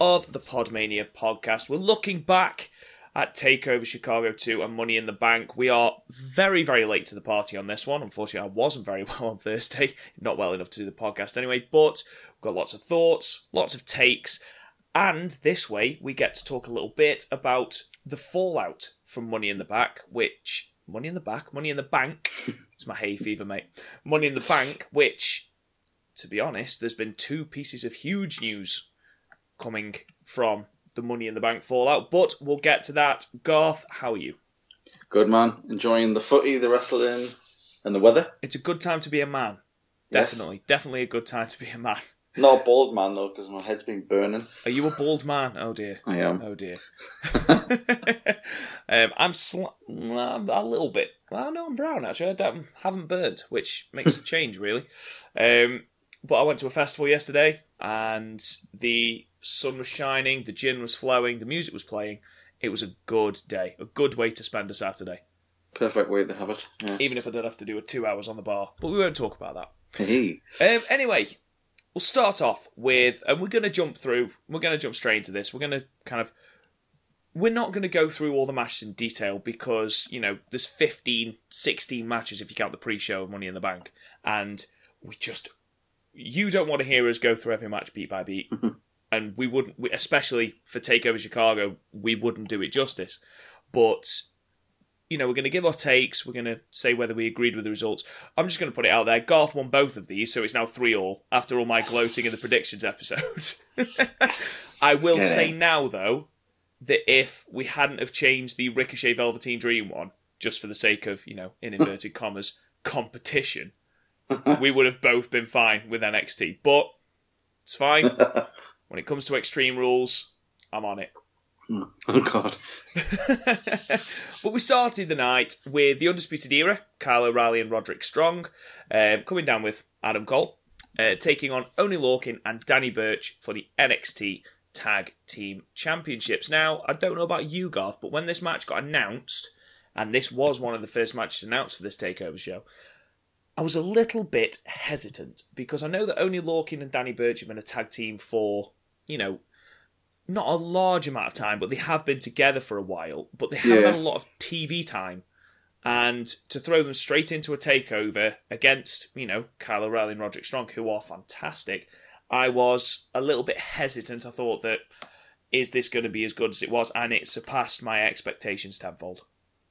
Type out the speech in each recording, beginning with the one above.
of the Podmania podcast. We're looking back at TakeOver Chicago 2 and Money in the Bank. We are very, very late to the party on this one. Unfortunately, I wasn't very well on Thursday. Not well enough to do the podcast anyway, but we've got lots of thoughts, lots of takes, and this way we get to talk a little bit about the fallout from Money in the Bank, which. Money in the Back? Money in the Bank? it's my hay fever, mate. Money in the Bank, which to be honest, there's been two pieces of huge news coming from the Money in the Bank fallout, but we'll get to that. Garth, how are you? Good man. Enjoying the footy, the wrestling, and the weather. It's a good time to be a man. Yes. Definitely, definitely a good time to be a man. Not a bald man though, because my head's been burning. Are you a bald man? Oh dear. I am. Oh dear. um, I'm sl- a little bit. Well, no, I'm brown actually. I haven't burnt, which makes a change really. Um, but I went to a festival yesterday, and the sun was shining, the gin was flowing, the music was playing. It was a good day, a good way to spend a Saturday, Perfect way to have it. Yeah. even if I did have to do it two hours on the bar. But we won't talk about that. Hey. Um, anyway, we'll start off with, and we're going to jump through, we're going to jump straight into this. We're going to kind of, we're not going to go through all the matches in detail because, you know, there's 15, 16 matches if you count the pre show of Money in the Bank. And we just, you don't want to hear us go through every match beat by beat. And we wouldn't, we, especially for TakeOver Chicago, we wouldn't do it justice. But you know, we're going to give our takes. We're going to say whether we agreed with the results. I'm just going to put it out there. Garth won both of these, so it's now three all after all my gloating in the predictions episode. I will Get say now, though, that if we hadn't have changed the Ricochet Velveteen Dream one, just for the sake of, you know, in inverted commas, competition, we would have both been fine with NXT. But it's fine. when it comes to Extreme Rules, I'm on it. Oh god. but we started the night with the Undisputed Era, Kyle O'Reilly and Roderick Strong, um, coming down with Adam Cole, uh, taking on Oney Lorcan and Danny Birch for the NXT Tag Team Championships. Now, I don't know about you, Garth, but when this match got announced, and this was one of the first matches announced for this takeover show, I was a little bit hesitant because I know that Oney Lorcan and Danny Birch have been a tag team for, you know, not a large amount of time, but they have been together for a while. But they haven't Yeah. had a lot of TV time. And to throw them straight into a takeover against, you know, Kyle O'Reilly and Roderick Strong, who are fantastic, I was a little bit hesitant. I thought that, is this going to be as good as it was? And it surpassed my expectations tenfold.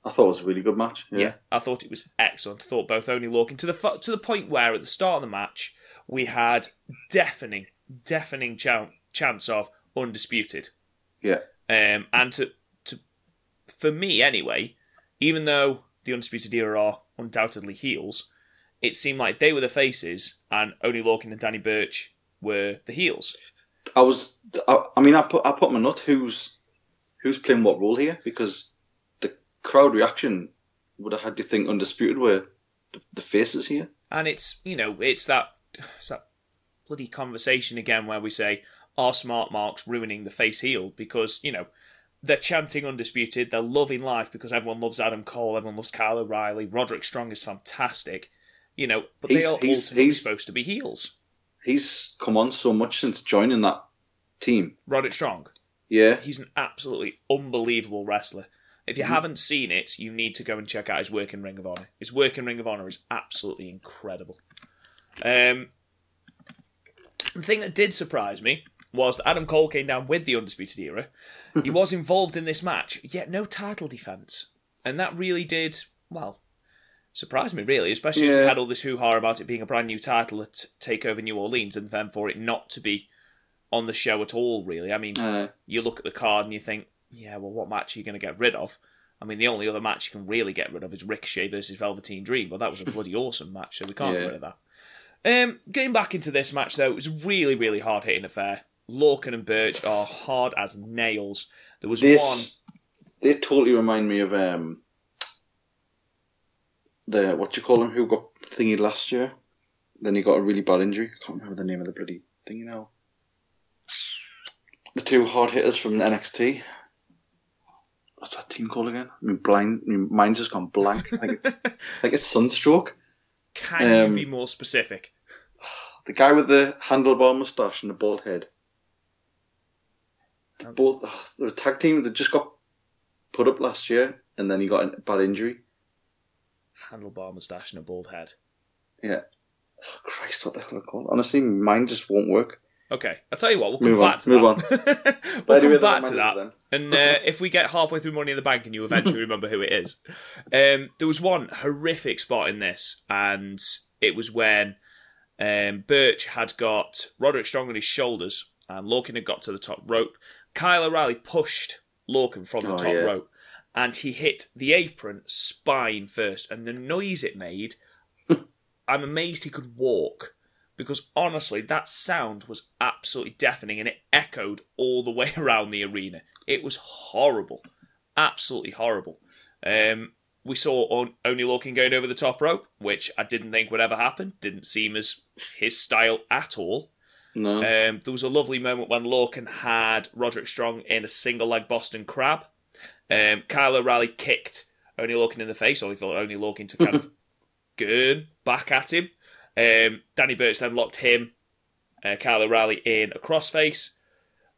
I thought it was a really good match. Yeah. Yeah, I thought it was excellent. I thought both Oney Lorcan to the to the point where at the start of the match we had deafening, deafening chan- chance of undisputed. Yeah. Um, and to to for me anyway, even though the undisputed era are undoubtedly heels, it seemed like they were the faces and Oney Lorcan and Danny Birch were the heels. I was. I, I mean, I put I put my nut. Who's who's playing what role here? Because the crowd reaction would have had you think undisputed were the, the faces here. And it's you know it's that it's that bloody conversation again where we say are smart marks ruining the face heel because you know they're chanting undisputed, they're loving life because everyone loves Adam Cole, everyone loves Kyle O'Reilly, Roderick Strong is fantastic, you know, but they He's- are he's- he's- supposed to be heels. He's come on so much since joining that team. Roderick Strong, Yeah. he's an absolutely unbelievable wrestler. If you Mm-hmm. haven't seen it, you need to go and check out his work in Ring of Honor. His work in Ring of Honor is absolutely incredible. Um, the thing that did surprise me was that Adam Cole came down with the Undisputed Era. he was involved in this match, yet no title defense, and that really did well surprise me, really, especially as we had all this hoo ha about it being a brand new title at Takeover New Orleans, and then for it not to be on the show at all. Really, I mean, Uh, you look at the card and you think, yeah, well, what match are you going to get rid of? I mean, the only other match you can really get rid of is Ricochet versus Velveteen Dream, but that was a bloody awesome match, so we can't get rid of that. Um, getting back into this match, though, it was a really, really hard hitting affair. Lorcan and Birch are hard as nails. There was This one. they totally remind me of um the what do you call him who got thingy last year. Then he got a really bad injury. I can't remember the name of the bloody thingy now. The two hard hitters from NXT. What's that team called again? I mean, blind. I mean, mine's just gone blank. Think it's think it's Sunstroke. Can um, you be more specific? The guy with the handlebar mustache and the bald head. Both oh, they're tag team that just got put up last year, and then he got a bad injury. Handlebar moustache and a bald head. Yeah. Oh, Christ, what the hell are they called? Honestly, mine just won't work. Okay, I'll tell you what. We'll come Move on, to move that. we'll Anyway, come back to that. then. And uh, if we get halfway through Money in the Bank and you eventually remember who it is, um, there was one horrific spot in this, and it was when um, Birch had got Roderick Strong on his shoulders, and Lorcan had got to the top rope. Kyle O'Reilly pushed Lorcan from the Oh, top yeah. rope, and he hit the apron spine first, and the noise it made, I'm amazed he could walk. Because honestly, that sound was absolutely deafening and it echoed all the way around the arena. It was horrible. Absolutely horrible. Um, we saw on- Oney Lorcan going over the top rope, which I didn't think would ever happen. Didn't seem as his style at all. No. Um, there was a lovely moment when Lorcan had Roderick Strong in a single leg Boston Crab. Um, Kyle O'Reilly kicked Oney Lorcan in the face, or he thought Oney Lorcan to kind of gurn back at him. Um, Danny Birch then locked him, uh, Kyle O'Reilly in a crossface.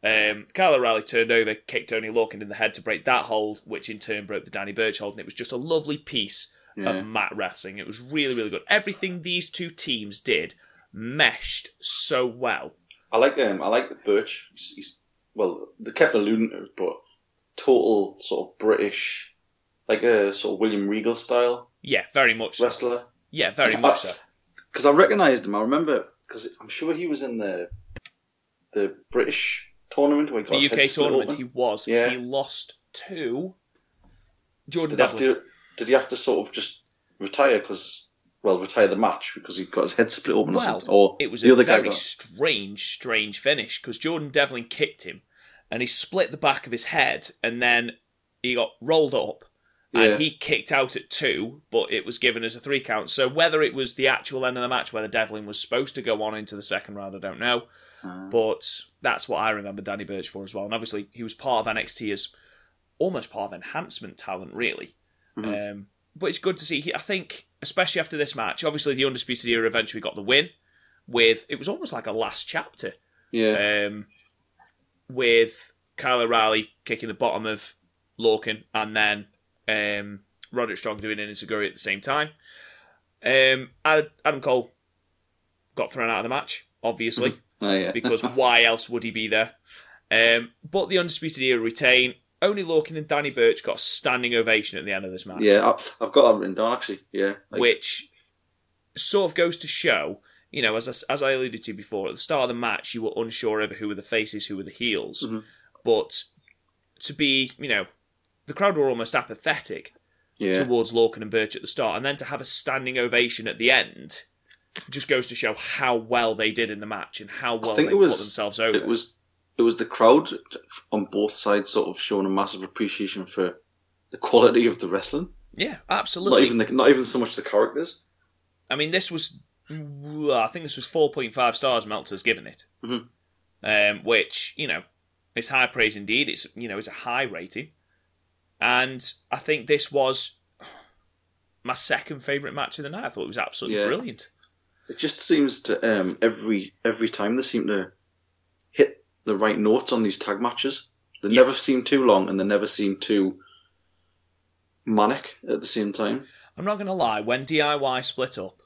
Um, Kyle O'Reilly turned over, kicked Oney Lorcan in the head to break that hold, which in turn broke the Danny Birch hold, and it was just a lovely piece Yeah. of mat wrestling. It was really, really good. Everything these two teams did meshed so well. I like um, I like the Birch. He's, he's well, they kept alluding to it, but total sort of British, like a sort of William Regal style Yeah, very much. So. wrestler. Yeah, very Like, much I- so. Because I recognised him. I remember because I'm sure he was in the the British tournament where he got The UK tournament, open. he was. Yeah. He lost to Jordan Did, he have to, did he have to sort of just retire because, well, retire the match because he got his head split open or Well, something? Or it was the a other guy very got, strange, strange finish because Jordan Devlin kicked him and he split the back of his head and then he got rolled up Yeah. and he kicked out at two, but it was given as a three count. So whether it was the actual end of the match, whether Devlin was supposed to go on into the second round, I don't know. Uh. But that's what I remember Danny Birch for as well. And obviously, he was part of NXT as almost part of enhancement talent, really. Mm-hmm. Um, but it's good to see. He, I think, especially after this match, obviously the Undisputed Era eventually got the win with it was almost like a last chapter yeah, um, with Kyle O'Reilly kicking the bottom of Lorcan and then um, Roderick Strong doing an Enziguri at the same time. Um, Adam Cole got thrown out of the match, obviously, Oh, yeah. because why else would he be there? Um, but the Undisputed Era retain. Oney Lorcan and Danny Birch got a standing ovation at the end of this match yeah, I've, got that written down actually. Yeah, like, which sort of goes to show, you know, as I, as I alluded to before, at the start of the match, you were unsure over who were the faces, who were the heels. Mhm. But to be, you know, the crowd were almost apathetic yeah. towards Lorcan and Birch at the start, and then to have a standing ovation at the end just goes to show how well they did in the match and how well they was- put themselves over. It was it was the crowd on both sides sort of showing a massive appreciation for the quality of the wrestling. yeah, absolutely. Not even the, not even so much the characters. I mean, this was, I think this was 4.5 stars Meltzer's given it. Mhm. Um, which, you know, is high praise indeed. It's, you know, it's a high rating. And I think this was my second favourite match of the night. I thought it was absolutely Yeah. brilliant. It just seems to um, every every time they seem to the right notes on these tag matches. They Yeah. never seem too long and they never seem too manic at the same time. I'm not going to lie, when DIY split up,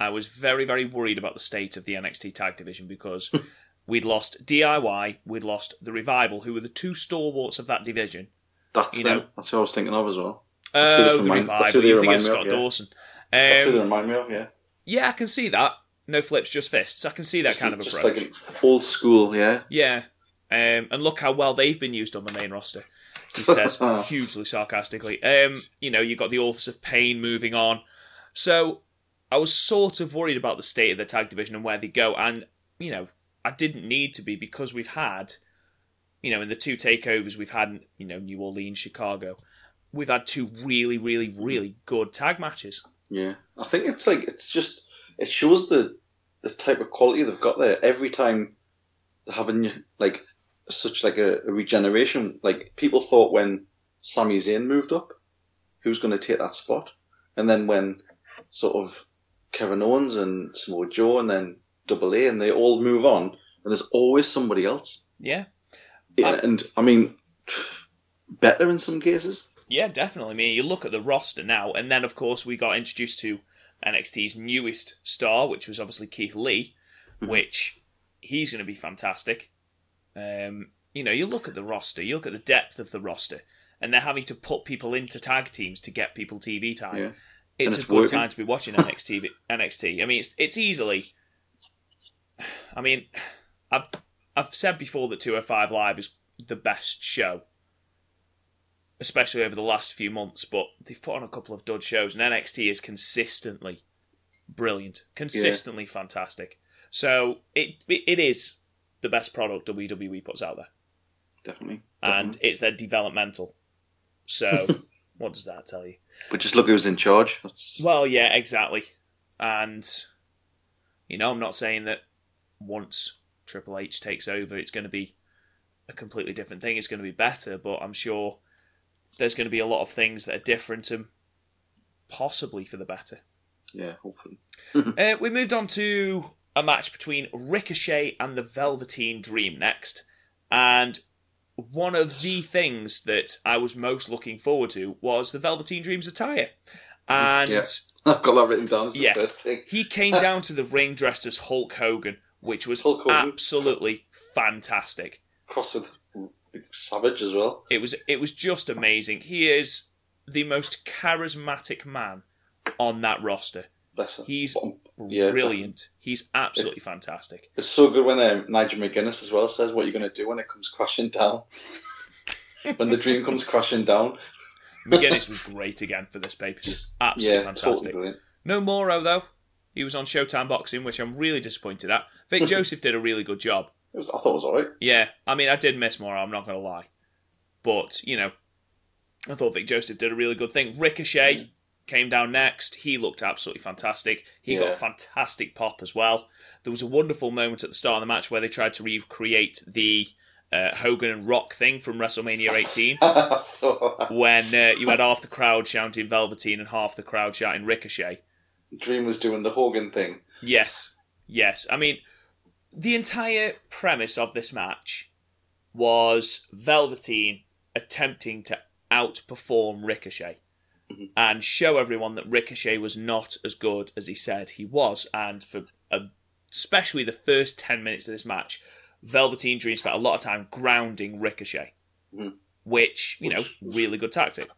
I was very, very worried about the state of the NXT tag division because we'd lost DIY, we'd lost the Revival, who were the two stalwarts of that division. That's You them. know- That's what I was thinking of as well. Who Oh, the remind- that's Revival. who they You think remind of Scott yeah. Dawson. That's who they Um, remind me of. Yeah, yeah, I can see that. No flips, just fists. I can see that kind of just approach. like an old school. Yeah, Yeah. Um, and look how well they've been used on the main roster. He says hugely sarcastically. Um, you know, you've got the authors of pain moving on. So I was sort of worried about the state of the tag division and where they go. And, you know, I didn't need to be because we've had, you know, in the two takeovers we've had, you know, New Orleans, Chicago, we've had two really, really, really good tag matches. Yeah, I think it's like it's just it shows the the type of quality they've got there. Every time they're having like such like a, a regeneration. Like people thought when Sami Zayn moved up, who's going to take that spot? And then when sort of Kevin Owens and Samoa Joe and then Double A and they all move on, and there's always somebody else. Yeah. Yeah, Um, and I mean, better in some cases. Yeah, definitely. I mean, you look at the roster now, and then of course we got introduced to NXT's newest star, which was obviously Keith Lee, which he's going to be fantastic. Um, you know, you look at the roster, you look at the depth of the roster, and they're having to put people into tag teams to get people TV time. Yeah. It's, it's a good working. time to be watching NXT. NXT. I mean, it's it's easily. I mean, I've I've said before that 205 Live is the best show, especially over the last few months. But they've put on a couple of dud shows, and NXT is consistently brilliant, consistently fantastic. So it it is the best product WWE puts out there, Definitely. and Definitely. it's their developmental. So what does that tell you? but just look who's in charge. That's Well, yeah, exactly. And you know, I'm not saying that once Triple H takes over, it's going to be a completely different thing. It's going to be better, but I'm sure there's going to be a lot of things that are different and possibly for the better. yeah, hopefully. Uh, we moved on to a match between Ricochet and the Velveteen Dream next, and one of the things that I was most looking forward to was the Velveteen Dream's attire, and. Yeah. I've got that written down as Yeah. the first thing. He came down to the ring dressed as Hulk Hogan, which was Hogan. absolutely fantastic. Cross with Savage as well. It was it was just amazing. He is the most charismatic man on that roster. Bless him. He's Yeah, brilliant. He's absolutely fantastic. It's so good when um, Nigel McGuinness as well says what you're going to do when it comes crashing down. when the dream comes crashing down. McGuinness was great again for this paper. Just Absolutely yeah, fantastic. totally. No Mauro though. He was on Showtime Boxing, which I'm really disappointed at. Vic Joseph did a really good job. It was, I thought it was alright. Yeah, I mean, I did miss Mauro, I'm not going to lie. But, you know, I thought Vic Joseph did a really good thing. Ricochet came down next. He looked absolutely fantastic. He got a fantastic pop as well. There was a wonderful moment at the start of the match where they tried to recreate the uh, Hogan and Rock thing from WrestleMania 18 I saw that. when uh, you had half the crowd shouting Velveteen and half the crowd shouting Ricochet. Dream was doing the Hogan thing. Yes, yes. I mean, the entire premise of this match was Velveteen attempting to outperform Ricochet and show everyone that Ricochet was not as good as he said he was. And for uh, especially the first 10 minutes of this match, Velveteen Dream spent a lot of time grounding Ricochet, Mhm. which, you know, really good tactic.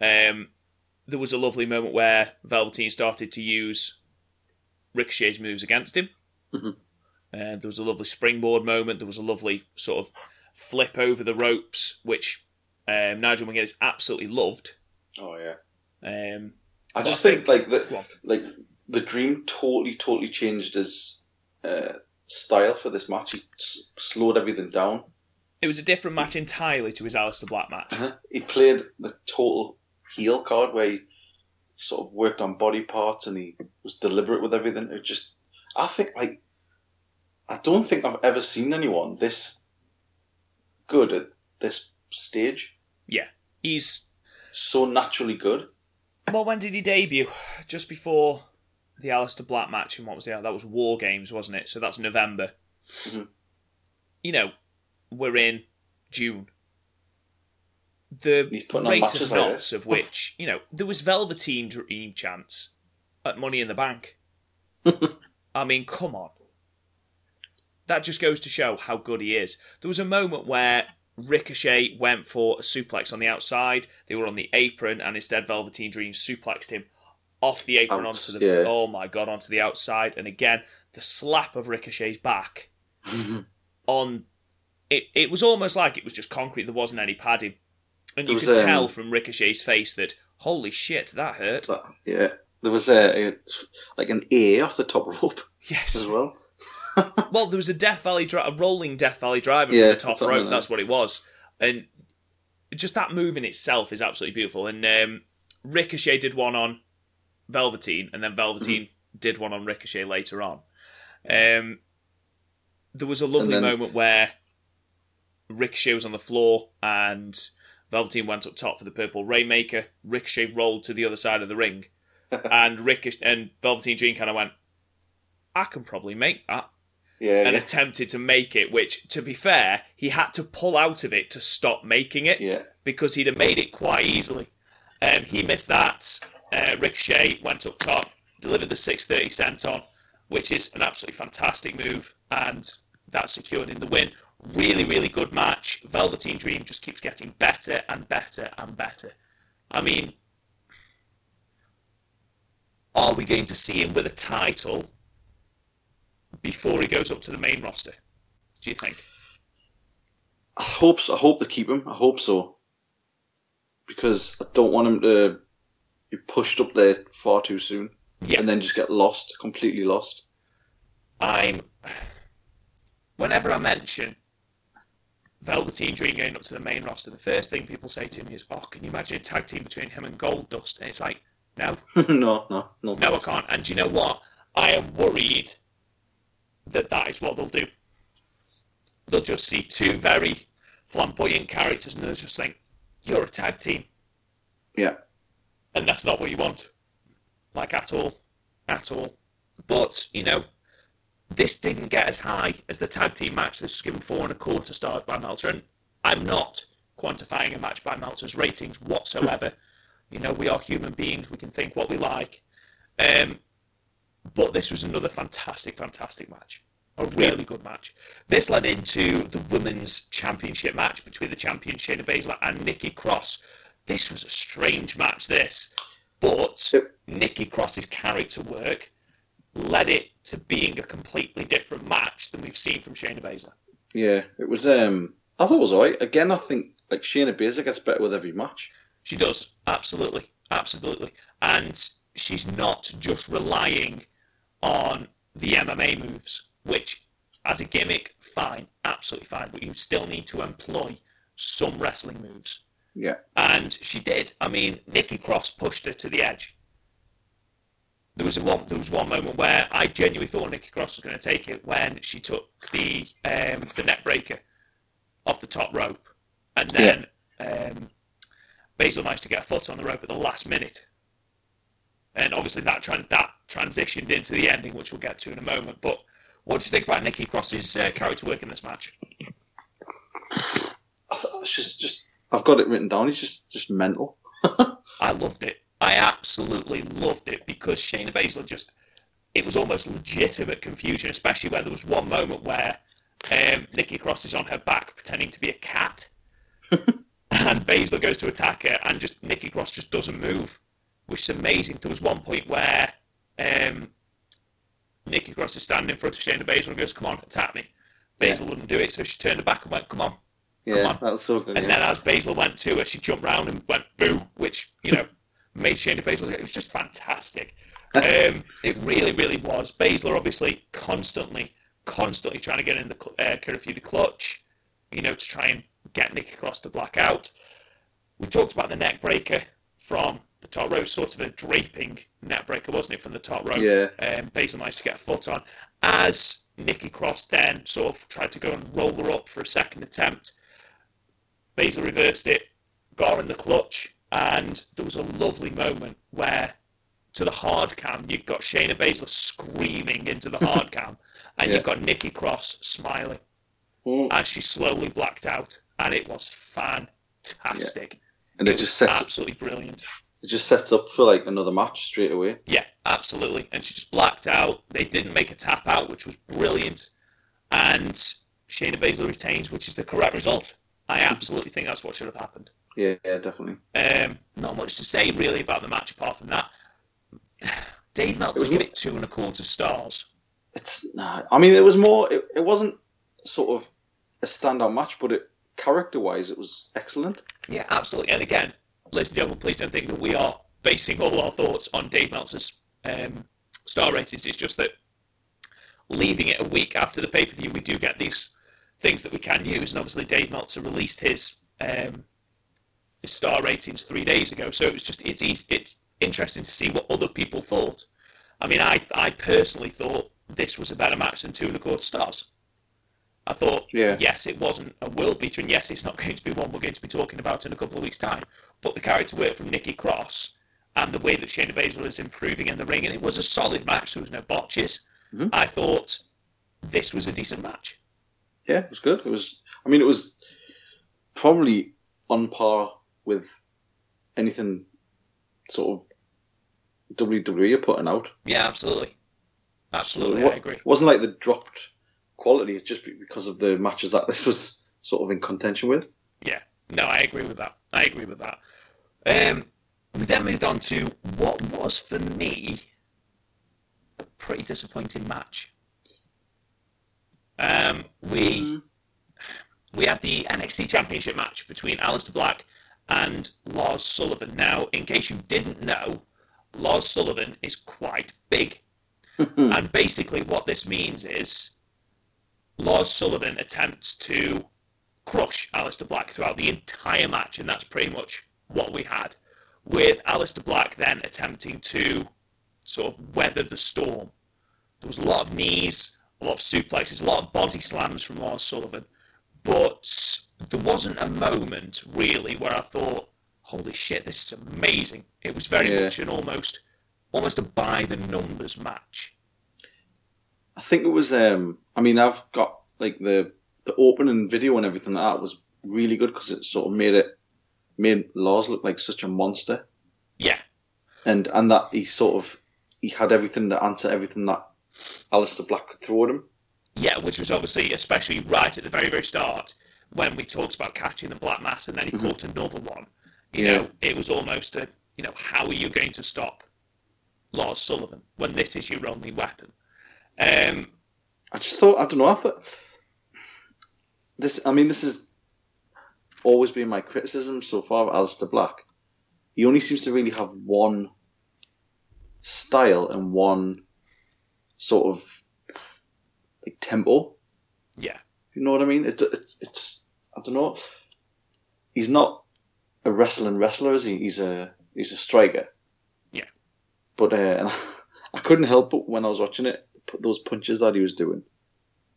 Um, there was a lovely moment where Velveteen started to use Ricochet's moves against him. Mhm. And there was a lovely springboard moment. There was a lovely sort of flip over the ropes, which um, Nigel McGuinness absolutely loved. Oh yeah. Um, I just think, think- like the like the Dream totally totally changed his uh, style for this match. He s- slowed everything down. it was a different match entirely to his Aleister Black match. Uh-huh. He played the total heel card where he sort of worked on body parts and he was deliberate with everything. It just, I think, like, I don't think I've ever seen anyone this good at this stage. Yeah, he's So naturally good. well. When did he debut? Just before the Aleister Black match, and what was the that was War Games, wasn't it? So that's November. Mhm. You know, we're in June. The rate of knots of which you know there was Velveteen Dream chance at Money in the Bank. I mean, come on. That just goes to show how good he is. There was a moment where Ricochet went for a suplex on the outside. They were on the apron, and instead Velveteen Dream suplexed him off the apron Out, onto the yeah. oh my god onto the outside. And again, the slap of Ricochet's back on it. It was almost like it was just concrete. There wasn't any padding, and There you could um, tell from Ricochet's face that holy shit, that hurt. But, yeah. There was a, a like an A off the top rope Yes, as well. Well, there was a Death Valley dri- a rolling Death Valley driver Yeah, from the top rope. like That's what it was, and just that move in itself is absolutely beautiful. And um, Ricochet did one on Velveteen, and then Velveteen Mm-hmm. did one on Ricochet later on. Um, there was a lovely then- moment where Ricochet was on the floor and Velveteen went up top for the purple Rainmaker. Ricochet rolled to the other side of the ring, and Ricochet and Velveteen Dream kind of went, "I can probably make that." Yeah, and yeah, attempted to make it, which, to be fair, he had to pull out of it to stop making it yeah. because he'd have made it quite easily. Um, he missed that. Uh, Ricochet went up top, delivered the 630 senton, which is an absolutely fantastic move, and that secured in the win. Really, really good match. Velveteen Dream just keeps getting better and better and better. I mean, are we going to see him with a title before he goes up to the main roster? Do you think? I hope so. I hope they keep him. I hope so. Because I don't want him to be pushed up there far too soon Yeah. and then just get lost, completely lost. I'm. Whenever I mention Velveteen Dream going up to the main roster, the first thing people say to me is, "Oh, can you imagine a tag team between him and Goldust?" And it's like, no, no, no, no. no, I can't. And do you know what? I am worried that that is what they'll do. They'll just see two very flamboyant characters, and they'll just think, "You're a tag team," Yeah, and that's not what you want, like at all, at all. But you know, this didn't get as high as the tag team match. This was given four and a quarter stars by Meltzer, and I'm not quantifying a match by Meltzer's ratings whatsoever. you know, we are human beings; we can think what we like. Um, but this was another fantastic, fantastic match. A really good match. This led into the women's championship match between the champion Shayna Baszler and Nikki Cross. This was a strange match, this. But. Nikki Cross's character work led it to being a completely different match than we've seen from Shayna Baszler. yeah. It was. Um, I thought it was alright. Again, I think like Shayna Baszler gets better with every match. She does, absolutely, absolutely. And she's not just relying on the MMA moves, which, as a gimmick, fine, absolutely fine, but you still need to employ some wrestling moves. Yeah, And she did. I mean, Nikki Cross pushed her to the edge. There was a one. There was one moment where I genuinely thought Nikki Cross was going to take it when she took the um, the neck breaker off the top rope, and then um, Baszler managed to get a foot on the rope at the last minute. And obviously that tran- that transitioned into the ending, which we'll get to in a moment. But what do you think about Nikki Cross's uh, character work in this match? I thought it's just, just. I've got it written down. He's just, just mental. I loved it. I absolutely loved it because Shayna Baszler just it was almost legitimate confusion, especially where there was one moment where um, Nikki Cross is on her back pretending to be a cat, and Baszler goes to attack her, and just Nikki Cross just doesn't move, which is amazing. There was one point where um, Nikki Cross is standing in front of Shayna Baszler and goes, "Come on, attack me." Baszler wouldn't do it, so she turned her back and went, "Come on." Yeah, on. that's so good. And yeah. then as Baszler went to her, she jumped round and went boo, which, you know, made Shayna Baszler, it was just fantastic. Um, it really, really was. Baszler obviously constantly, constantly trying to get in the uh, Kirifuda clutch, you know, to try and get Nikki Cross to black out. We talked about the neck breaker from the top rope, sort of a draping net breaker, wasn't it, from the top rope? Yeah. Um, Baszler managed to get a foot on. As Nikki Cross then sort of tried to go and roll her up for a second attempt, Baszler reversed it, got her in the clutch, and there was a lovely moment where, to the hard cam, you've got Shayna Baszler screaming into the hard cam, and Yeah. you've got Nikki Cross smiling Mm. as she slowly blacked out, and it was fantastic. And it just sets absolutely brilliant. It just sets up for like another match straight away. Yeah, absolutely. And she just blacked out. They didn't make a tap out, which was brilliant. And Shayna Baszler retains, which is the correct result. I absolutely think that's what should have happened. Yeah, yeah, definitely. Um, not much to say really about the match apart from that. Dave Meltzer give it two and a quarter stars. It's nah, I mean, it was more. It, it wasn't sort of a standout match, but it character-wise, it was excellent. Yeah, absolutely. And again, ladies and gentlemen, please don't think that we are basing all our thoughts on Dave Meltzer's um, star ratings. It's just that leaving it a week after the pay per view, we do get these things that we can use. And obviously, Dave Meltzer released his um, his star ratings three days ago, so it was just it's easy, it's interesting to see what other people thought. I mean, I I personally thought this was a better match than two and a quarter stars. I thought, Yeah. yes, it wasn't a world beater, and yes, it's not going to be one we're going to be talking about in a couple of weeks' time. But the character work from Nikki Cross and the way that Shayna Baszler is improving in the ring, and it was a solid match. There was no botches. Mm-hmm. I thought this was a decent match. Yeah, it was good. It was. I mean, it was probably on par with anything sort of WWE are putting out. Yeah, absolutely, absolutely, wa- I agree. It wasn't like they dropped quality. It's just because of the matches that this was sort of in contention with. Yeah, no, I agree with that. I agree with that. Um, we then moved on to what was for me a pretty disappointing match. Um, we we had the NXT Championship match between Aleister Black and Lars Sullivan. Now, in case you didn't know, Lars Sullivan is quite big, and basically what this means is Lars Sullivan attempts to crush Aleister Black throughout the entire match, and that's pretty much what we had. With Aleister Black then attempting to sort of weather the storm. There was a lot of knees, a lot of suplexes, a lot of body slams from Lars Sullivan, but there wasn't a moment really where I thought, "Holy shit, this is amazing!" It was very Yeah. much an almost, almost a by the numbers match. I think it was. Um, I mean, I've got like the the opening video and everything like that was really good because it sort of made it made Lars look like such a monster, Yeah, and and that he sort of he had everything to answer everything that Aleister Black could throw at him. Yeah, which was obviously, especially right at the very, very start, when we talked about catching the black mass and then he caught another one. You Yeah. know, it was almost a, you know, how are you going to stop Lars Sullivan when this is your only weapon? Um, I just thought I don't know. I thought this. I mean, this has always been my criticism so far of Aleister Black. He only seems to really have one style and one sort of like tempo. yeah, You know what I mean? It, it's it's I don't know. He's not a wrestling wrestler, is he? He's a he's a striker. Yeah. But uh, and I couldn't help but when I was watching it, those punches that he was doing,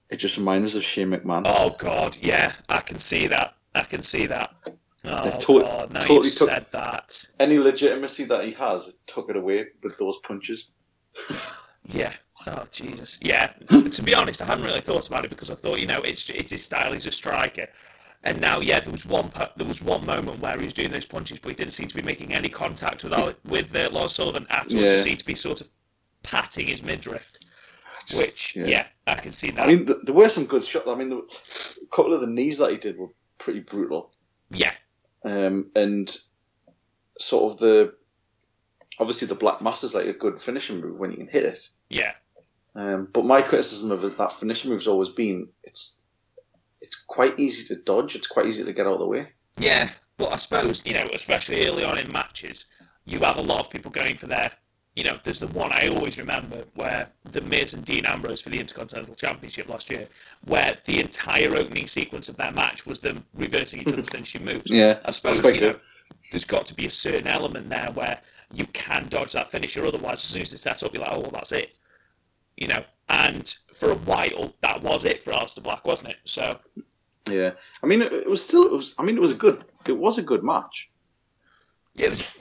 it just reminds us of Shane McMahon. oh god, yeah, I can see that. I can see that. Oh They've god, now totally took- said that. Any legitimacy that he has, it took it away with those punches. Yeah. Oh Jesus. Yeah. to be honest, I hadn't really thought about it because I thought, you know, it's it's his style. He's a striker. And now, yeah, there was one there was one moment where he was doing those punches, but he didn't seem to be making any contact with with uh, Lars Sullivan at all. Yeah. Just seemed to be sort of patting his midriff. Which, yeah. yeah. I can see that. I mean, there were some good shots. I mean, a couple of the knees that he did were pretty brutal. yeah, um, and sort of the obviously the black mass is like a good finishing move when you can hit it. yeah, Um, but my criticism of it, that finishing move has always been it's it's quite easy to dodge. It's quite easy to get out of the way. yeah. But I suppose you know, especially early on in matches, you have a lot of people going for their. You know, there's the one I always remember where the Miz and Dean Ambrose for the Intercontinental Championship last year, where the entire opening sequence of their match was them reversing each other's finishing moves. Yeah, I suppose you know, there's got to be a certain element there where you can dodge that finisher. Otherwise, as soon as it's set up, you're like, oh, well, that's it. You know, and for a while, that was it for Aleister Black, wasn't it? So Yeah, I mean, it, was still. It was. I mean, it was a good. It was a good match. it was.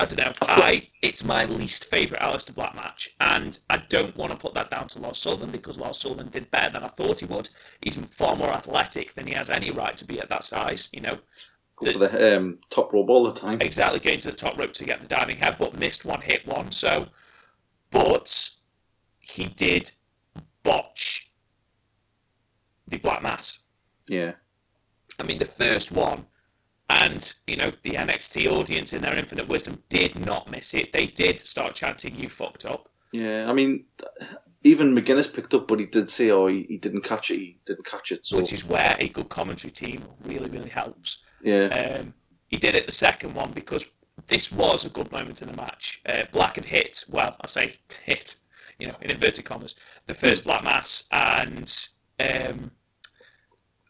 I don't know. I it's my least favourite Aleister Black match, and I don't want to put that down to Lars Sullivan because Lars Sullivan did better than I thought he would. He's far more athletic than he has any right to be at that size. You know, for the um, top rope all the time. exactly going to the top rope to get the diving headbutt, missed one, hit one. So, but he did botch the Black Mass. Yeah, I mean, the first one, and you know, the NXT audience in their infinite wisdom did not miss it. They did start chanting, "You fucked up." yeah. I mean, even McGuinness picked up, but he did say, "Oh, he, he didn't catch it. He didn't catch it." So which is where a good commentary team really, really helps. yeah, Um, he did it the second one because this was a good moment in the match. Uh, Black had hit, well, I say hit. you know, in inverted commas, the first Black Mass, and um,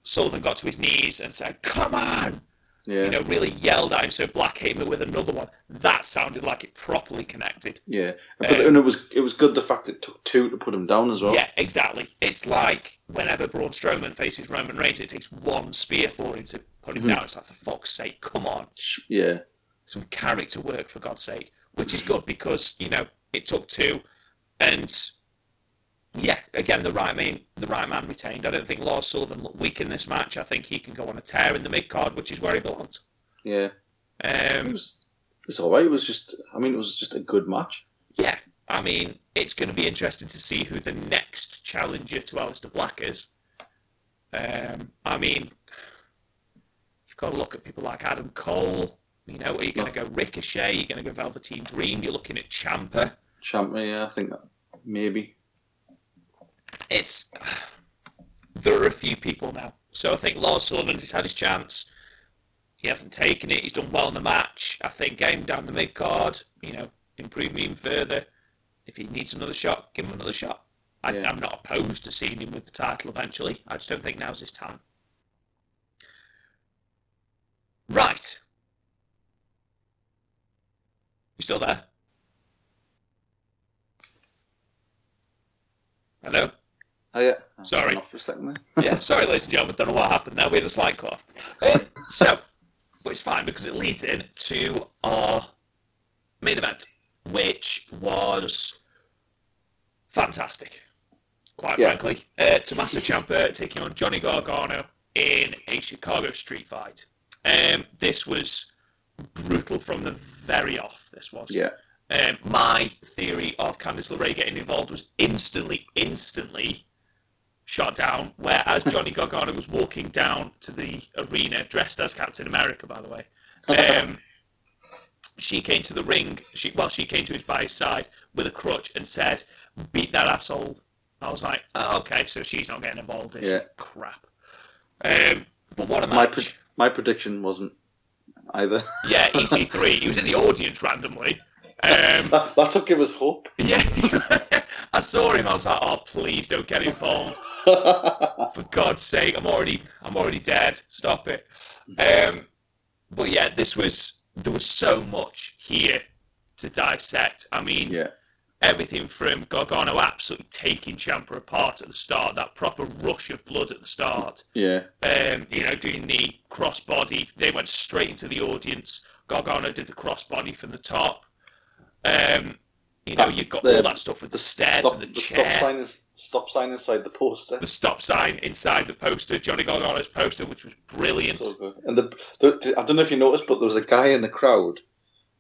Sullivan got to his knees and said, "Come on!" Yeah. You know, really yelled at him. So Black hit him with another one. That sounded like it properly connected. yeah. But, um, and it was it was good the fact it took two to put him down as well. Yeah, exactly. It's like whenever Braun Strowman faces Roman Reigns, it takes one spear for him to put him mm-hmm. down. It's like, for fuck's sake, come on. Yeah. Some character work, for God's sake. Which is good because, you know, it took two. And, yeah, again, the right man, the right man retained. I don't think Lars Sullivan looked weak in this match. I think he can go on a tear in the mid card, which is where he belongs. Yeah. It Um, was it was alright. It was just I mean it was just a good match. yeah, I mean, it's going to be interesting to see who the next challenger to Aleister Black is. Um, I mean, you've got to look at people like Adam Cole. You know, are you going to go Ricochet? Are you going to go Velveteen Dream? You're looking at Ciampa. Ciampa, yeah, I think that maybe. It's there are a few people now. So I think Lars Sullivan's he's had his chance. He hasn't taken it. He's done well in the match. I think game down the mid card. You know, improve him even further. If he needs another shot, give him another shot. I. I'm not opposed to seeing him with the title eventually. I just don't think now's his time. Right. You still there? Hello? Oh yeah. Sorry. Off for a second there. yeah, sorry, ladies and gentlemen, don't know what happened there. We had a slight cough. Um, so, but it's fine because it leads in to our main event, which was fantastic, quite Yeah. frankly. Uh, Tommaso Ciampa taking on Johnny Gargano in a Chicago street fight. Um, this was brutal from the very off. This was. Yeah. Um, my theory of Candice LeRae getting involved was instantly, instantly shot down. Whereas Johnny Gargano was walking down to the arena dressed as Captain America, by the way. Um, she came to the ring. She well, she came to his by his side with a crutch and said, "Beat that asshole." I was like, oh, "Okay, so she's not getting involved." Is? Yeah. Crap. Um, but what a My match! pre- my prediction wasn't either. yeah, EC3. He was in the audience randomly. Um, that, that's what gave us hope. Yeah, I saw him. I was like, "Oh, please don't get involved, for God's sake! I'm already, I'm already dead. Stop it." Um, but yeah, this was there was so much here to dissect. I mean, yeah. everything from Gargano absolutely taking Ciampa apart at the start, that proper rush of blood at the start. Yeah. Um, you know, doing the crossbody, they went straight into the audience. Gargano did the crossbody from the top. Um, you know, That- you've got the- all that stuff with the stairs Stop, and the, the chair, stop sign is stop sign inside the poster. the stop sign inside the poster, Johnny Gargano's poster, which was brilliant. So good. And the, the I don't know if you noticed, but there was a guy in the crowd,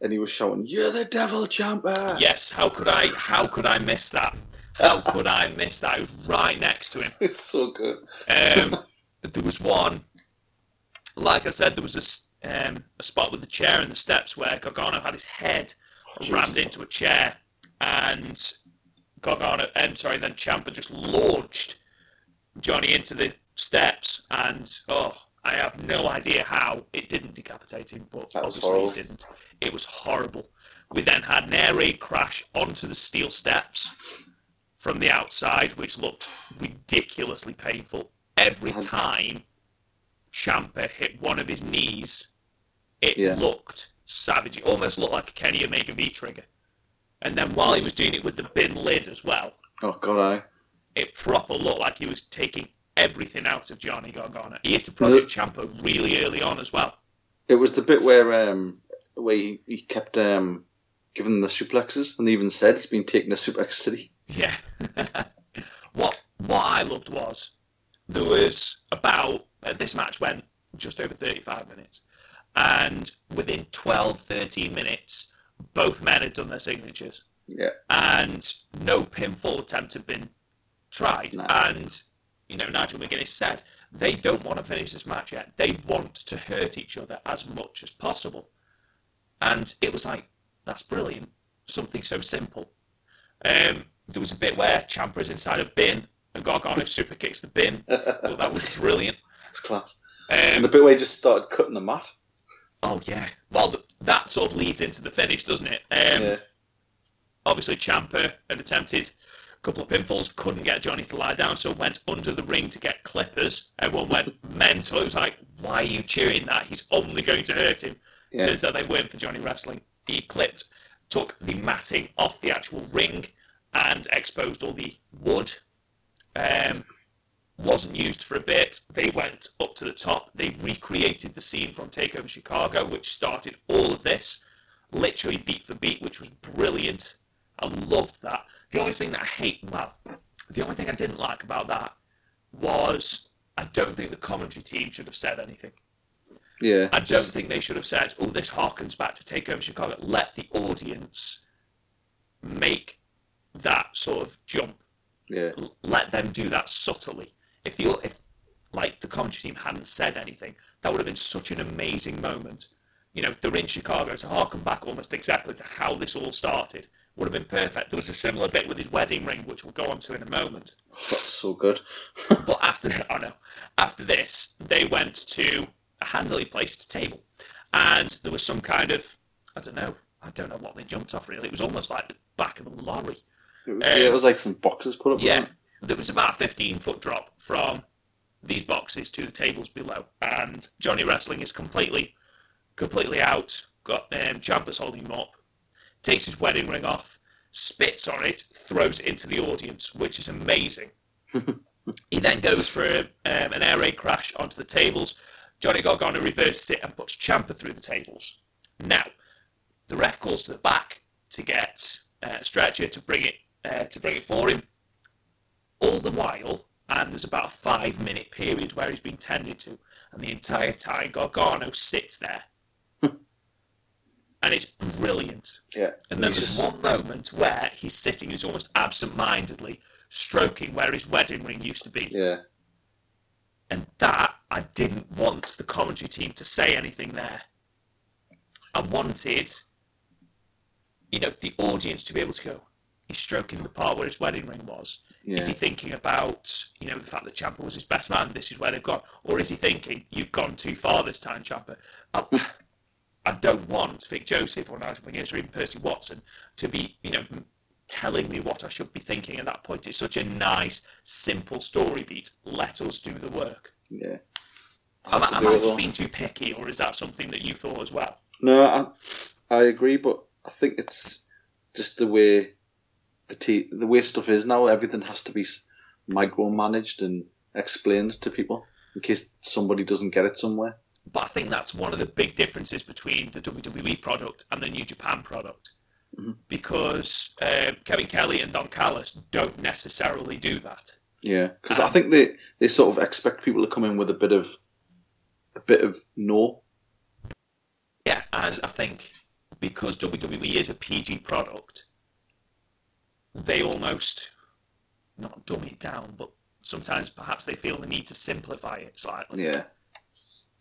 and he was shouting, "You're the devil, Ciampa!" Yes, how could I? How could I miss that? How could I miss that? I was right next to him. It's so good. Um, there was one, like I said, there was a, um, a spot with the chair and the steps where Gargano had his head rammed into a chair, and Gargano, um, sorry, then Ciampa just launched Johnny into the steps, and oh, I have no idea how it didn't decapitate him, but That obviously it didn't. It was horrible. We then had an air raid crash onto the steel steps from the outside, which looked ridiculously painful. Every time Ciampa hit one of his knees, it Yeah. looked savage. It almost looked like a Kenny Omega V trigger. And then while he was doing it with the bin lid as well, Oh God, I. it proper looked like he was taking everything out of Johnny Gargano. He hit a Project Ciampa really early on as well. It was the bit where um where he, he kept um giving the suplexes, and even said he's been taking a suplex city. Yeah. what what I loved was there was about uh, this match went just over 35 minutes and within 12 13 minutes both men had done their signatures Yeah. and no pinfall attempt had been tried No. and you know Nigel McGuinness said they don't want to finish this match yet they want to hurt each other as much as possible and it was like that's brilliant something so simple um, there was a bit where Ciampa's inside a bin and Gargano super kicks the bin. Thought that was brilliant. It's class. And the Um, bit where he just started cutting the mat. Oh yeah. Well, that sort of leads into the finish, doesn't it? Um, yeah. Obviously, Ciampa had attempted a couple of pinfalls, couldn't get Johnny to lie down, so went under the ring to get clippers. Everyone went mental. It was like, why are you cheering that? He's only going to hurt him. Yeah. Turns out they weren't for Johnny Wrestling. He clipped, took the matting off the actual ring, and exposed all the wood. Um, wasn't used for a bit. They went up to the top. They recreated the scene from Takeover Chicago, which started all of this, literally beat for beat, which was brilliant. I loved that. The only thing that I hate, well, the only thing I didn't like about that was I don't think the commentary team should have said anything. Yeah. I don't just- think they should have said, "Oh, this harkens back to Takeover Chicago." Let the audience make that sort of jump Yeah. let them do that subtly. If the if like the commentary team hadn't said anything, that would have been such an amazing moment. You know, they're in Chicago to harken back almost exactly to how this all started. Would have been perfect. There was a similar bit with his wedding ring, which we'll go on to in a moment. That's so good. But after oh know, after this, they went to a handily placed table, and there was some kind of I don't know, I don't know what they jumped off. Really, it was almost like the back of a lorry. It was, yeah, it was like some boxes put up. Yeah, there was about a 15 foot drop from these boxes to the tables below, and Johnny Wrestling is completely, completely out. Got um, Ciampa's holding him up, takes his wedding ring off, spits on it, throws it into the audience, which is amazing. he then goes for um, an air raid crash onto the tables. Johnny Gargano reverses it and puts Ciampa through the tables. Now, the ref calls to the back to get uh, Stretcher to bring it uh, to bring it for him all the while, and there's about a five minute period where he's been tended to, and the entire time Gargano sits there. Hmm. and it's brilliant. Yeah. And then there's just- one moment where he's sitting, he's almost absent mindedly stroking where his wedding ring used to be. Yeah. And that, I didn't want the commentary team to say anything there. I wanted, you know, the audience to be able to go, he's stroking the part where his wedding ring was. Is he thinking about, you know, the fact that Ciampa was his best man, this is where they've gone? Or is he thinking, you've gone too far this time, Ciampa? I, don't want Vic Joseph or Nigel McGuinness or even Percy Watson to be, you know, telling me what I should be thinking at that point. It's such a nice, simple story beat. Let us do the work. Yeah. Am, Have to I- am I just being too picky, or is that something that you thought as well? No, I, I agree, but I think it's just the way the t- the way stuff is now. Everything has to be micromanaged and explained to people in case somebody doesn't get it somewhere. But I think that's one of the big differences between the WWE product and the New Japan product. Because uh, Kevin Kelly and Don Callis don't necessarily do that. Yeah, because I think they they sort of expect people to come in with a bit of a bit of no. Yeah, and I think because WWE is a PG product, they almost not dumb it down, but sometimes perhaps they feel the need to simplify it slightly. Yeah,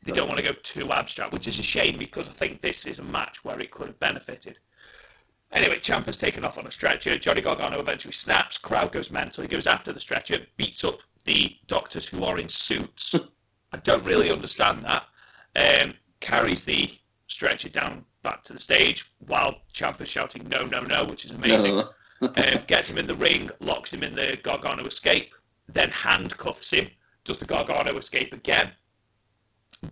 They don't want to go too abstract, which is a shame because I think this is a match where it could have benefited. Anyway, Ciampa's taken off on a stretcher. Johnny Gargano eventually snaps. Crowd goes mental. He goes after the stretcher, beats up the doctors who are in suits. I don't really understand that. Um, carries the stretcher down back to the stage while Champ is shouting "No, no, no," which is amazing. No. Um, gets him in the ring, locks him in the Gargano escape, then handcuffs him. Does the Gargano escape again?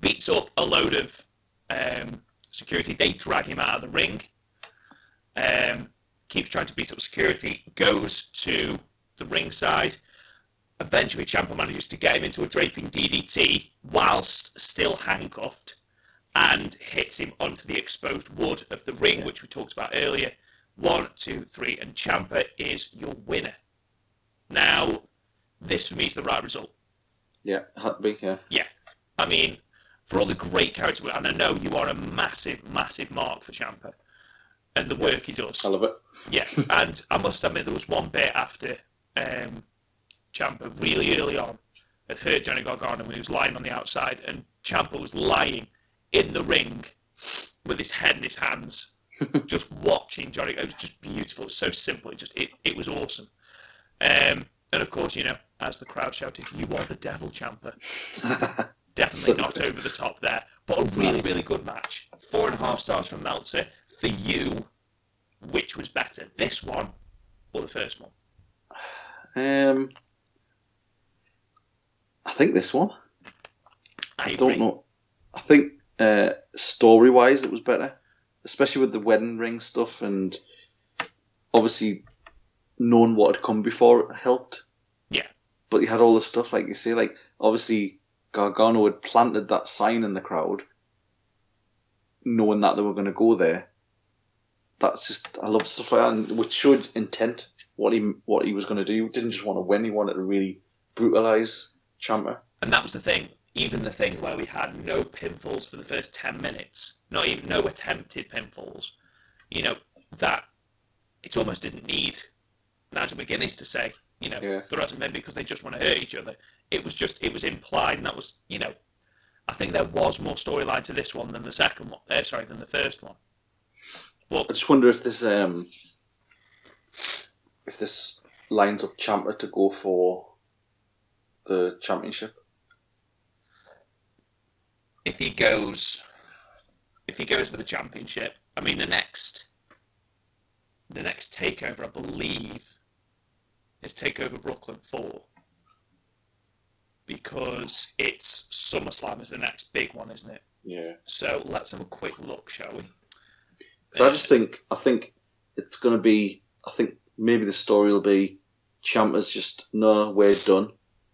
beats up a load of um, security. They drag him out of the ring. Um, keeps trying to beat up security. Goes to the ringside. Eventually, Ciampa manages to get him into a draping DDT whilst still handcuffed, and hits him onto the exposed wood of the ring, which we talked about earlier. One, two, three, and Ciampa is your winner. Now, this for me is the right result. yeah, had to be. Yeah, Yeah. I mean, for all the great character work, and I know you are a massive, massive mark for Ciampa and the work he does. I love it. Yeah, and I must admit, there was one bit after um, Ciampa really early on had hurt Johnny Gargano when he was lying on the outside, and Ciampa was lying in the ring with his head in his hands, just watching Johnny. It was just beautiful. It was so simple. It just it, it was awesome. Um, and of course, you know, as the crowd shouted, "You are the devil, Ciampa." Definitely So not good. over the top there, but a really, really good match. Four and a half stars from Meltzer. For you, which was better, this one or the first one? Um, I think this one. I, I don't know. I think uh, story wise, it was better, especially with the wedding ring stuff and obviously knowing what had come before it helped. Yeah. But you had all the stuff like you say, like obviously Gargano had planted that sign in the crowd, knowing that they were going to go there. That's just I love stuff like that, and which showed intent what he what he was going to do. He didn't just want to win; he wanted to really brutalize Ciampa. And that was the thing. Even the thing where we had no pinfalls for the first 10 minutes, not even no attempted pinfalls, you know, that it almost didn't need Nigel McGuinness to say, you know, Yeah. there hasn't been because they just want to hurt each other. It was just, it was implied, and that was, you know, I think there was more storyline to this one than the second one. Uh, sorry, than the first one. Well, I just wonder if this um if this lines up Ciampa to go for the championship. If he goes if he goes for the championship, I mean the next the next takeover I believe is Takeover Brooklyn four. Because it's SummerSlam is the next big one, isn't it? Yeah. So let's have a quick look, shall we? So I just think I think it's gonna be I think maybe the story will be Champ is just no, we're done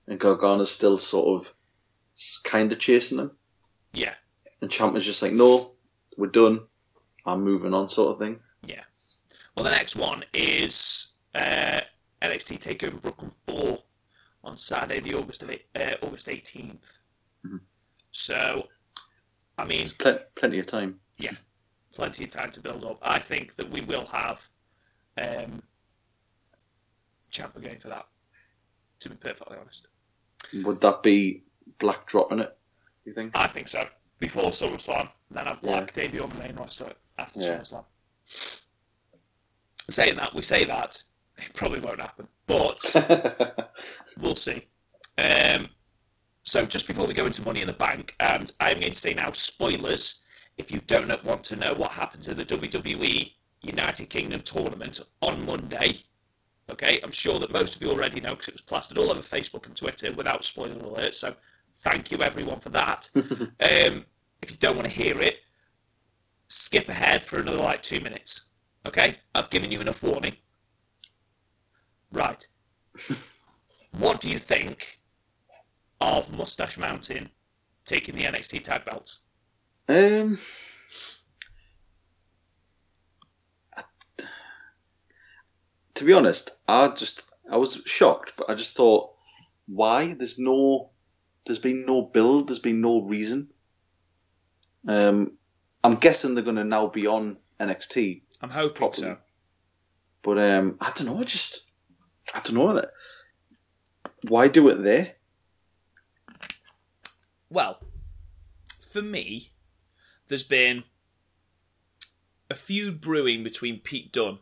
and Gargano's still sort of kind of chasing him Yeah, and Ciampa's just like no, we're done. I'm moving on, sort of thing. yeah. Well, the next one is uh, NXT Takeover Brooklyn four on Saturday, the August of eight- uh, August 18th Mhm. So, I mean, pl- plenty of time. Yeah, plenty of time to build up. I think that we will have um, Champ going for that. To be perfectly honest, Would that be Black dropping it? You think? I think so. Before SummerSlam, then have Black debut on the main roster after Yeah. SummerSlam. Saying that, we say that it probably won't happen, but we'll see. Um, so just before we go into Money in the Bank, and I'm going to say now spoilers. If you don't want to know what happened to the WWE United Kingdom tournament on Monday, okay, I'm sure that most of you already know because it was plastered all over Facebook and Twitter without spoiler alert. So thank you everyone for that. um, if you don't want to hear it, skip ahead for another like two minutes. Okay, I've given you enough warning. Right. what do you think of Mustache Mountain taking the NXT tag belts? Um, to be honest, I just I was shocked, but I just thought, why? There's no, there's been no build. There's been no reason. Um, I'm guessing they're going to now be on NXT, I'm hoping Probably. so. but um, I don't know. I just I don't know that. Why do it there? Well, for me, there's been a feud brewing between Pete Dunne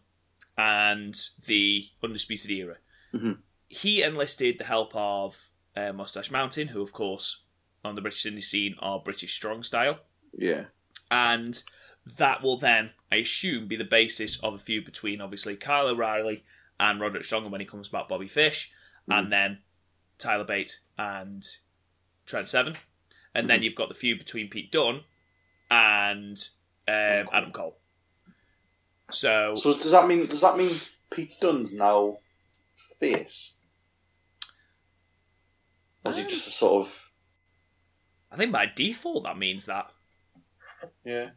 and the Undisputed Era. Mhm. He enlisted the help of uh, Mustache Mountain, who, of course, on the British indie scene are British strong style. Yeah, and that will then, I assume, be the basis of a feud between obviously Kyle O'Reilly and Roderick Strong, and when he comes back, Bobby Fish, and then Tyler Bate and Trent Seven, and then you've got the feud between Pete Dunne and um, Adam Cole. So, So does that mean does that mean Pete Dunne's now face? Or is he Um, just a sort of I think by default that means that, yeah?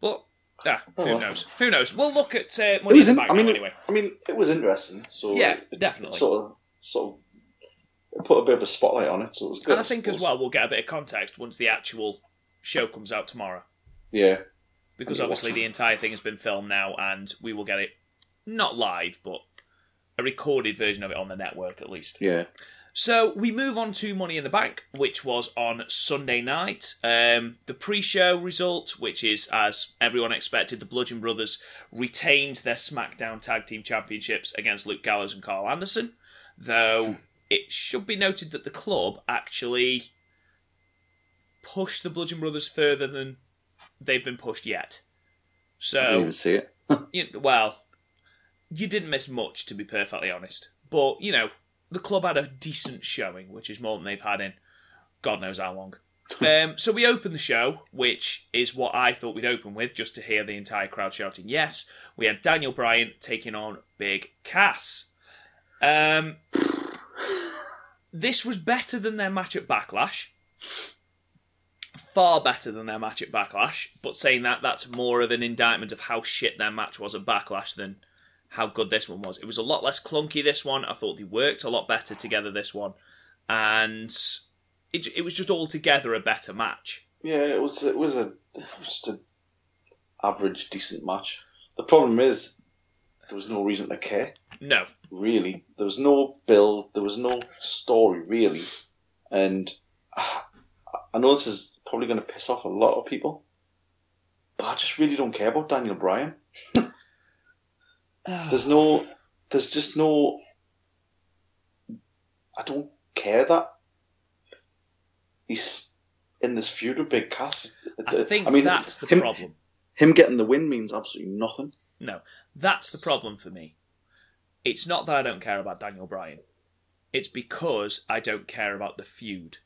but yeah, Oh, who well. knows? Who knows? We'll look at uh, It Money in was the in, Bank I mean, anyway. I mean, it was interesting. So Yeah, it- definitely. It sort of, sort of, it put a bit of a spotlight on it. So it was good. And I think as well we'll get a bit of context once the actual show comes out tomorrow. Yeah, because obviously what's- the entire thing has been filmed now and we will get it not live but a recorded version of it on the network at least yeah. So we move on to money in the bank which was on sunday night um, the pre-show result which is as everyone expected the bludgeon brothers retained their smackdown tag team championships against luke gallows and karl anderson though it should be noted that the club actually pushed the bludgeon brothers further than they've been pushed yet So, I didn't even see it. you, well, you didn't miss much, to be perfectly honest. but you know, the club had a decent showing, which is more than they've had in God knows how long. um, so we open the show, which is what I thought we'd open with, just to hear the entire crowd shouting yes. We had Daniel Bryan taking on Big Cass. Um, this was better than their match at Backlash. Far better than their match at Backlash, but saying that, that's more of an indictment of how shit their match was at Backlash than how good this one was. It was a lot less clunky, this one. I thought they worked a lot better together, this one. And it, it was just altogether a better match. Yeah, it was. It was a it was just an average, decent match. The problem is there was no reason to care. No, really. There was no build. There was no story really, and I know this is probably going to piss off a lot of people, but I just really don't care about Daniel Bryan. there's no. There's just no. I don't care that he's in this feud with Big Cass. I think I mean, that's the him, problem. Him getting the win means absolutely nothing. No, that's the problem for me. It's not that I don't care about Daniel Bryan. It's because I don't care about the feud.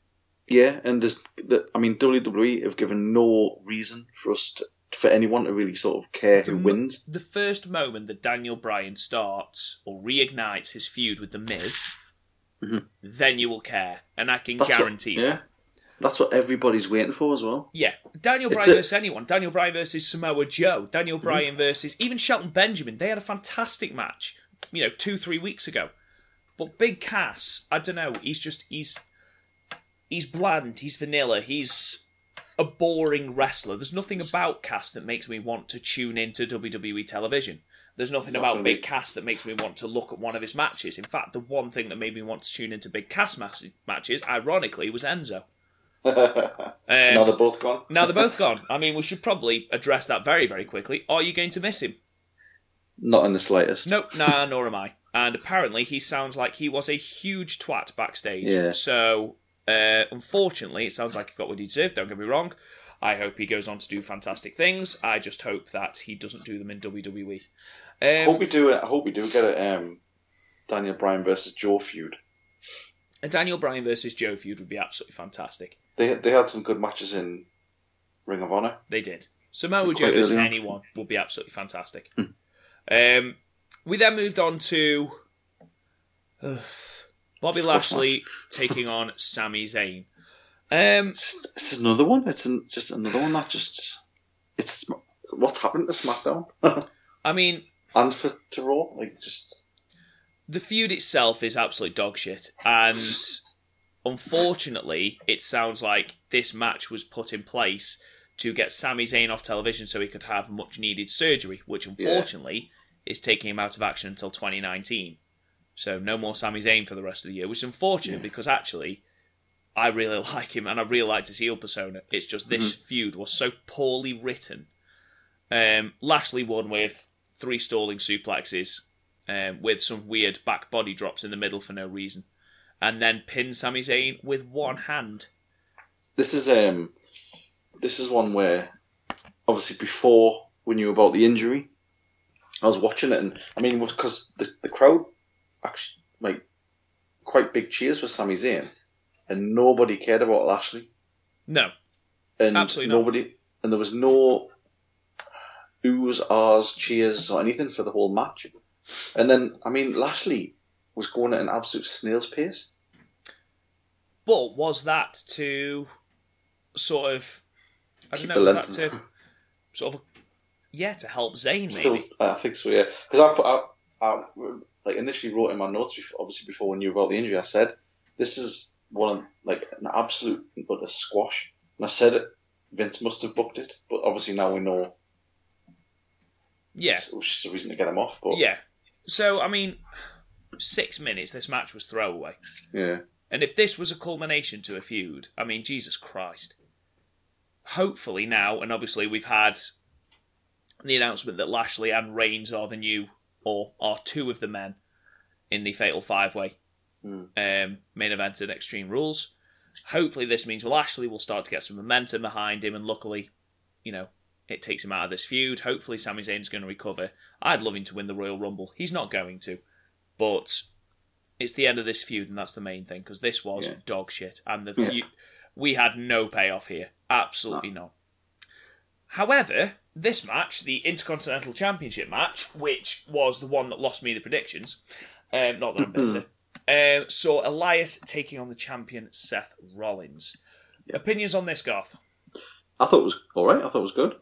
Yeah, and there's, the, I mean, WWE have given no reason for us to, for anyone to really sort of care the who wins. The first moment that Daniel Bryan starts or reignites his feud with The Miz, mm-hmm. then you will care, and I can That's guarantee what, yeah. That's what everybody's waiting for as well. Yeah, Daniel Bryan a... versus anyone. Daniel Bryan versus Samoa Joe. Daniel mm-hmm. Bryan mm-hmm. versus even Shelton Benjamin. They had a fantastic match, you know, two three weeks ago. But Big Cass, I don't know. He's just he's he's bland. He's vanilla. He's a boring wrestler. There's nothing about Cass that makes me want to tune into WWE television. There's nothing about Big Cass that makes me want to look at one of his matches. In fact, the one thing that made me want to tune into Big Cass matches, ironically, was Enzo um, now they're both gone. now they're both gone. I mean, we should probably address that very, very quickly. Are you going to miss him? Not in the slightest. Nope, nah, nor am I. And apparently, he sounds like he was a huge twat backstage. Yeah. So, uh, unfortunately, it sounds like he got what he deserved. Don't get me wrong. I hope he goes on to do fantastic things. I just hope that he doesn't do them in WWE. Um, I hope we do. I hope we do get a um, Daniel Bryan versus Joe feud. A Daniel Bryan versus Joe feud would be absolutely fantastic. They they had some good matches in Ring of Honor. They did. Samoa Joe versus anyone would be absolutely fantastic. Mm. Um, we then moved on to uh, Bobby Lashley taking on Sami Zayn. Um, it's, it's, another one. It's an, just another one that just it's what's happened to SmackDown. I mean, and for to Raw, like just the feud itself is absolute dog shit, and unfortunately, it sounds like this match was put in place to get Sami Zayn off television so he could have much needed surgery, which unfortunately yeah. is taking him out of action until 2019. So no more Sami Zayn for the rest of the year, which is unfortunate yeah. because actually I really like him and I really like his heel persona. It's just this mm-hmm. feud was so poorly written. Um, Lashley won with three stalling suplexes um, with some weird back body drops in the middle for no reason, and then pin Sami Zayn with one hand. This is um, this is one where obviously before we knew about the injury, I was watching it, and I mean because the the crowd actually like quite big cheers for Sami Zayn, and nobody cared about Lashley. No, and absolutely nobody, not. and there was no oohs, ahs, cheers, or anything for the whole match. And then, I mean, Lashley was going at an absolute snail's pace. But was that to sort of, I don't Keep know, was that to sort of, yeah, to help Zayn maybe? I think so, yeah. Because I put out, I, like initially wrote in my notes, before, obviously before we knew about the injury, I said, this is one of, like, an absolute but a squash. And I said it, Vince must have booked it, but obviously now we know. Yeah. It was just a reason to get him off, but. Yeah, so, I mean, six minutes, this match was throwaway. Yeah. And if this was a culmination to a feud, I mean, Jesus Christ. Hopefully now, and obviously we've had the announcement that Lashley and Reigns are the new, or are two of the men in the Fatal Five Way mm. um, main event at Extreme Rules. Hopefully, this means Lashley will start to get some momentum behind him, and luckily, you know, it takes him out of this feud. Hopefully, Sami Zayn's going to recover. I'd love him to win the Royal Rumble. He's not going to, but it's the end of this feud, and that's the main thing because this was Yeah. dog shit, and the Yeah. feud we had no payoff here, absolutely not. However, this match, the Intercontinental Championship match, which was the one that lost me the predictions, um, not that I'm bitter, um, saw Elias taking on the champion Seth Rollins. Opinions on this, Garth? I thought it was all right. I thought it was good.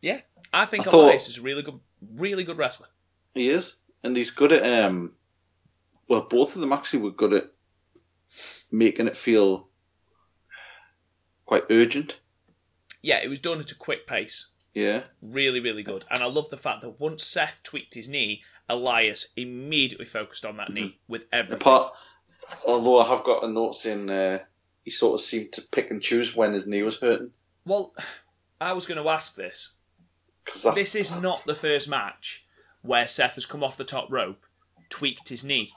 Yeah, I think I Elias is a really good, really good wrestler. He is, and he's good at. um Well, both of them actually were good at making it feel quite urgent. Yeah, it was done at a quick pace. Yeah, Really, really good. And I love the fact that once Seth tweaked his knee, Elias immediately focused on that knee with everything. apart. Although I have got a note saying uh, he sort of seemed to pick and choose when his knee was hurting. Well, I was going to ask this. That, This is not the first match where Seth has come off the top rope, tweaked his knee,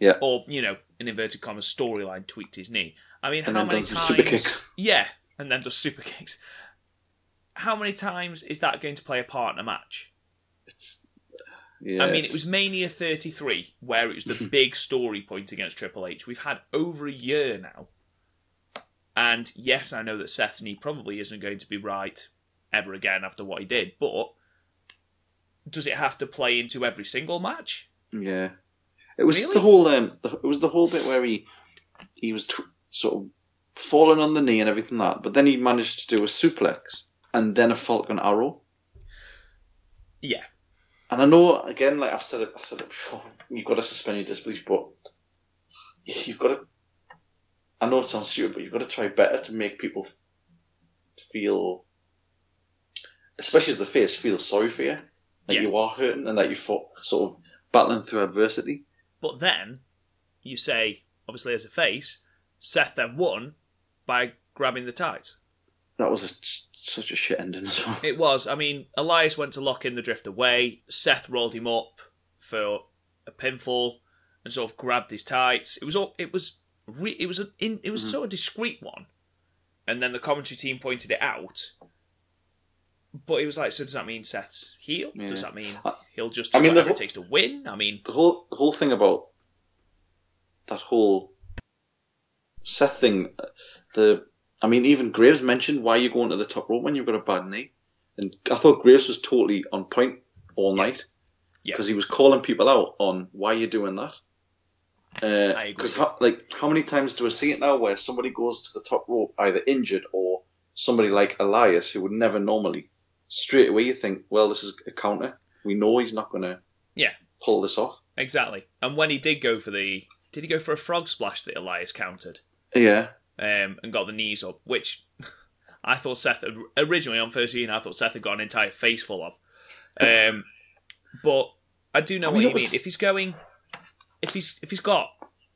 yeah, or, you know, in inverted commas, storyline, tweaked his knee. I mean, And how then many does times. super kicks. Yeah, and then does super kicks. How many times is that going to play a part in a match? it's. Yeah, I mean, it it's- was Mania 33 where it was the big story point against Triple H. We've had over a year now. And yes, I know that Seth's knee probably isn't going to be right ever again after what he did, but does it have to play into every single match? Yeah, it was Really? the whole. Um, the, it was the whole bit where he he was tw- sort of falling on the knee and everything like that, but then he managed to do a suplex and then a Falcon Arrow. Yeah. And I know again, like I've said it, I've said it before. You've got to suspend your disbelief, but you've got to. I know it sounds stupid, but you've got to try better to make people feel, especially as the face, feel sorry for you, that Yeah. you are hurting and that you're sort of battling through adversity. But then you say, obviously, as a face, Seth then won by grabbing the tights. That was a, such a shit ending as well. It was. I mean, Elias went to lock in the drift away. Seth rolled him up for a pinfall and sort of grabbed his tights. It was all. It was. Re, it was a. In, it was Mm-hmm. sort of discreet one, and then the commentary team pointed it out. But it was like, so does that mean Seth's heel? Yeah. Does that mean he'll just do I mean, whatever it whole- takes to win? I mean, The whole the whole thing about that whole Seth thing, the I mean, even Graves mentioned why you're going to the top rope when you've got a bad knee, and I thought Graves was totally on point all night Yeah. because he was calling people out on why you're doing that. Uh, because how, like, how many times do I see it now where somebody goes to the top rope either injured or somebody like Elias who would never normally straight away you think, well, this is a counter. We know he's not going to yeah, pull this off. exactly. And when he did go for the, did he go for a frog splash that Elias countered? Yeah, um, and got the knees up, which I thought Seth had, originally on first viewing, I thought Seth had got an entire face full of. Um, but I do know I what you was- mean. If he's going, if he's if he's got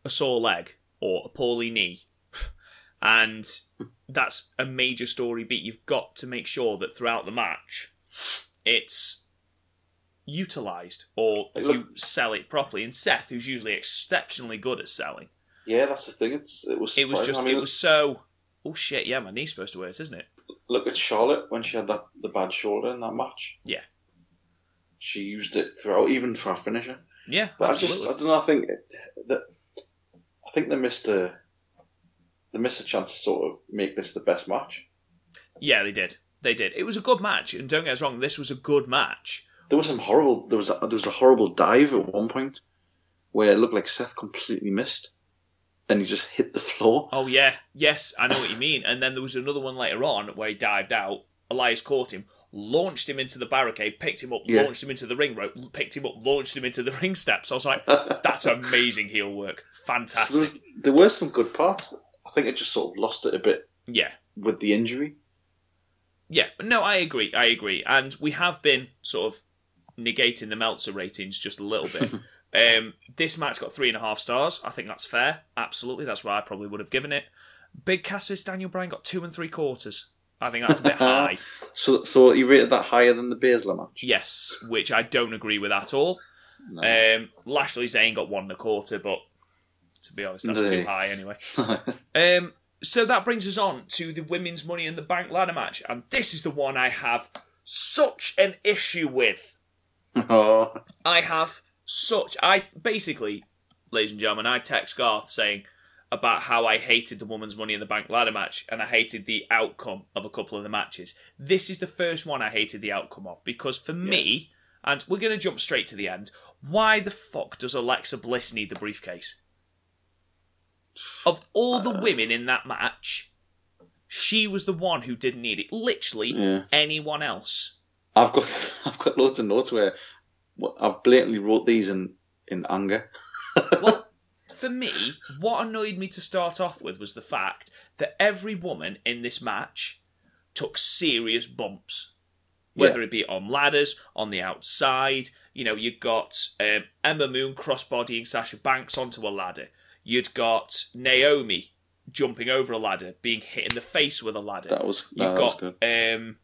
a sore leg or a poorly knee, and that's a major story beat, you've got to make sure that throughout the match, it's utilized or you sell it properly. And Seth, who's usually exceptionally good at selling, yeah, that's the thing. It's it was it was just I mean, it was so. Oh shit! Yeah, my knee's supposed to hurt, isn't it? look at Charlotte when she had that the bad shoulder in that match. Yeah. she used it throughout, even for our finisher. Yeah, But absolutely. I just I don't know. I think that I think they missed a they missed a chance to sort of make this the best match. Yeah, they did. They did. It was a good match, and don't get us wrong, this was a good match. There was some horrible. There was a, there was a horrible dive at one point where it looked like Seth completely missed, and he just hit the floor. Oh yeah, yes, I know what you mean. And then there was another one later on where he dived out. Elias caught him, launched him into the barricade, picked him up, Yeah. launched him into the ring rope, picked him up, launched him into the ring steps. I was like, that's amazing heel work, So fantastic. there was there were some good parts. I think it just sort of lost it a bit Yeah, with the injury. yeah. No, I agree. I agree. And we have been sort of negating the Meltzer ratings just a little bit. um, this match got three and a half stars. I think that's fair. Absolutely, that's what I probably would have given it. Big Cassius Daniel Bryan got two and three quarters. I think that's a bit high. So so he rated that higher than the Baszler match. Yes, which I don't agree with at all. No. Um, Lashley Zayn got one and a quarter, but to be honest, that's too high anyway. Um, so that brings us on to the women's Money in the Bank ladder match, and this is the one I have such an issue with. oh, I have such I basically ladies and gentlemen, I text Garth saying about how I hated the woman's Money in the Bank ladder match and I hated the outcome of a couple of the matches. This is the first one I hated the outcome of because for me, and we're going to jump straight to the end, why the fuck does Alexa Bliss need the briefcase? Of all the women in that match, she was the one who didn't need it. Literally, Yeah. anyone else. I've got I've got loads of notes where I've blatantly wrote these in in anger. Well, for me, what annoyed me to start off with was the fact that every woman in this match took serious bumps. Whether Yeah. it be on ladders, on the outside, you know, you got um, Ember Moon crossbodying Sasha Banks onto a ladder. You'd got Naomi jumping over a ladder, being hit in the face with a ladder. That was You that was got good. um,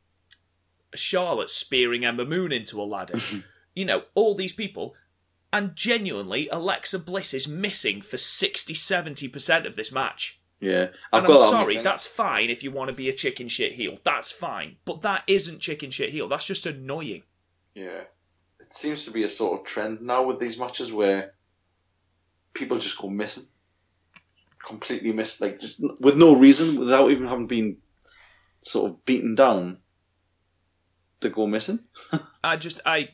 Charlotte spearing Ember Moon into a ladder. you know, all these people. And genuinely, Alexa Bliss is missing for 60 70% of this match. Yeah, I've And got I'm that sorry, that's fine if you want to be a chicken shit heel. That's fine. But that isn't chicken shit heel. That's just annoying. Yeah. It seems to be a sort of trend now with these matches where people just go missing. Completely miss, like, with no reason, without even having been sort of beaten down, they go missing. I just, I.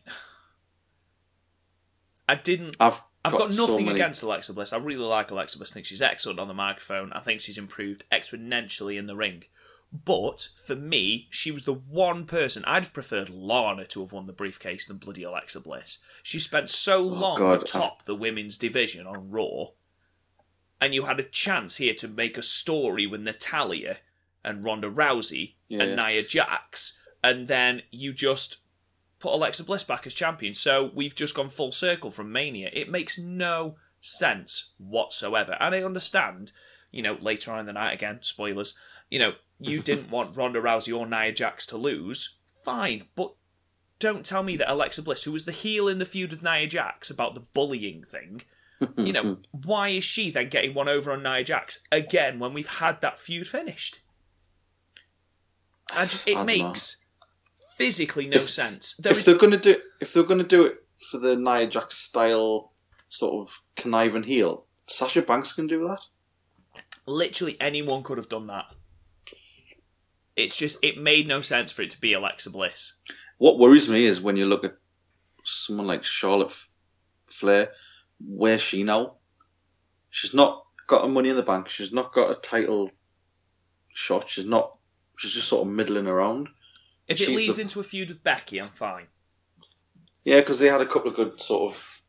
I didn't I've I've got, so nothing many- against Alexa Bliss. I really like Alexa Bliss. I think she's excellent on the microphone. I think she's improved exponentially in the ring. But for me, she was the one person I'd have preferred Lana to have won the briefcase than bloody Alexa Bliss. She spent so oh, long Oh, God, atop the women's division on Raw, and you had a chance here to make a story with Natalya and Ronda Rousey Yeah. and Nia Jax, and then you just put Alexa Bliss back as champion. So we've just gone full circle from Mania. It makes no sense whatsoever. And I understand, you know, later on in the night, again, spoilers, you know, you didn't want Ronda Rousey or Nia Jax to lose. Fine, but don't tell me that Alexa Bliss, who was the heel in the feud with Nia Jax about the bullying thing, you know, why is she then getting one over on Nia Jax again when we've had that feud finished? And it makes physically no sense. There if is they're gonna do if they're gonna do it for the Nia Jax style sort of conniving heel, Sasha Banks can do that. literally anyone could have done that. It's just it made no sense for it to be Alexa Bliss. What worries me is when you look at someone like Charlotte Flair, where's she now? She's not got a money in the bank. She's not got a title shot. She's not. She's just sort of middling around. If it She's leads the- into a feud with Becky, I'm fine. Yeah, because they had a couple of good sort of,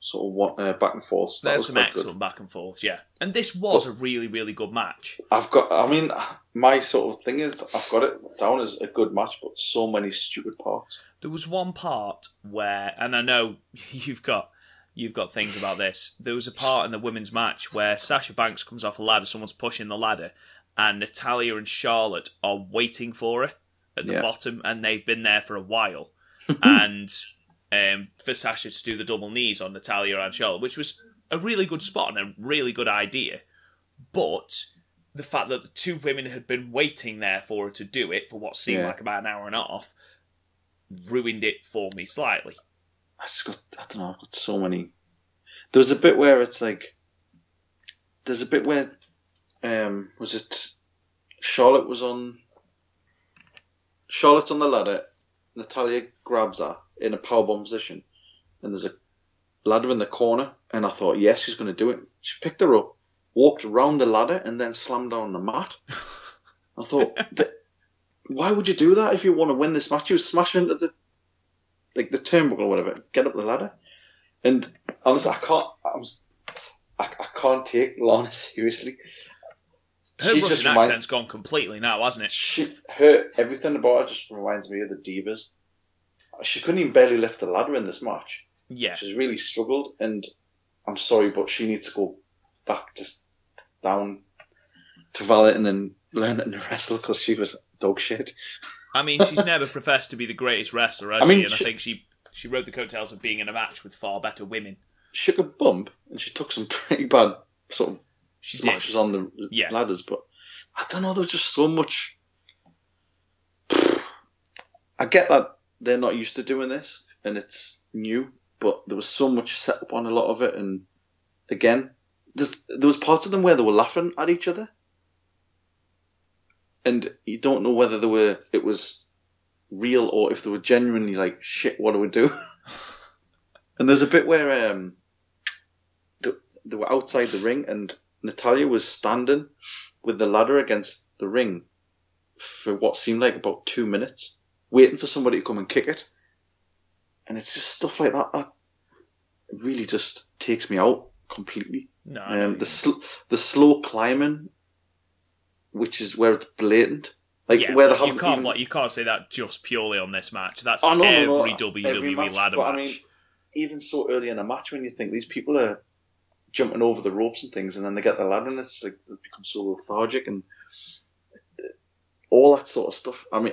sort of one, uh, back and forth. That There's was some quite good. excellent back and forths, yeah. And this was a really, really good match. I've got. I mean, my sort of thing is I've got it down as a good match, but so many stupid parts. There was one part where, and I know you've got you've got things about this. There was a part in the women's match where Sasha Banks comes off a ladder, someone's pushing the ladder, and Natalya and Charlotte are waiting for her at the Yeah. bottom, and they've been there for a while. and um, for Sasha to do the double knees on Natalya and Charlotte, which was a really good spot and a really good idea. But the fact that the two women had been waiting there for her to do it for what seemed Yeah. like about an hour and a half ruined it for me slightly. I just got. I don't know. I've got so many. There's a bit where it's like. There's a bit where, um, was it Charlotte was on. Charlotte's on the ladder. Natalya grabs her in a powerbomb position, and there's a ladder in the corner. And I thought, yes, she's going to do it. She picked her up, walked around the ladder, and then slammed her on the mat. I thought, why would you do that if you want to win this match? You smash into the like the turnbuckle or whatever, get up the ladder. And honestly, I can't. I'm, s- I, I can't take Lana seriously. Her She Russian accent's gone completely now, hasn't it? She, her, everything about her just reminds me of the divas. She couldn't even barely lift the ladder in this match. Yeah. She's really struggled, and I'm sorry, but she needs to go back just down to Valiant and learn to wrestle because she was dog shit. I mean, she's never professed to be the greatest wrestler, has I mean, she? And she- I think she she rode the coattails of being in a match with far better women. Shook a bump, and she took some pretty bad sort of She smashes did. on the Yeah. ladders, but I don't know. There's just so much. I get that they're not used to doing this and it's new, but there was so much set up on a lot of it, and again, there's, there was parts of them where they were laughing at each other, and you don't know whether they were it was real or if they were genuinely like shit. What do we do? and there's a bit where um, they, they were outside the ring, and Natalya was standing with the ladder against the ring for what seemed like about two minutes, waiting for somebody to come and kick it. And it's just stuff like that that really just takes me out completely. No, Um, the sl- the slow climbing, which is where it's blatant, like yeah, where the you can't even- like, you can't say that just purely on this match. That's Oh, no, no, no, every WWE every match, ladder but match. I mean, even so early in a match, when you think these people are jumping over the ropes and things, and then they get the ladder, and it's like they become so lethargic and all that sort of stuff. I mean,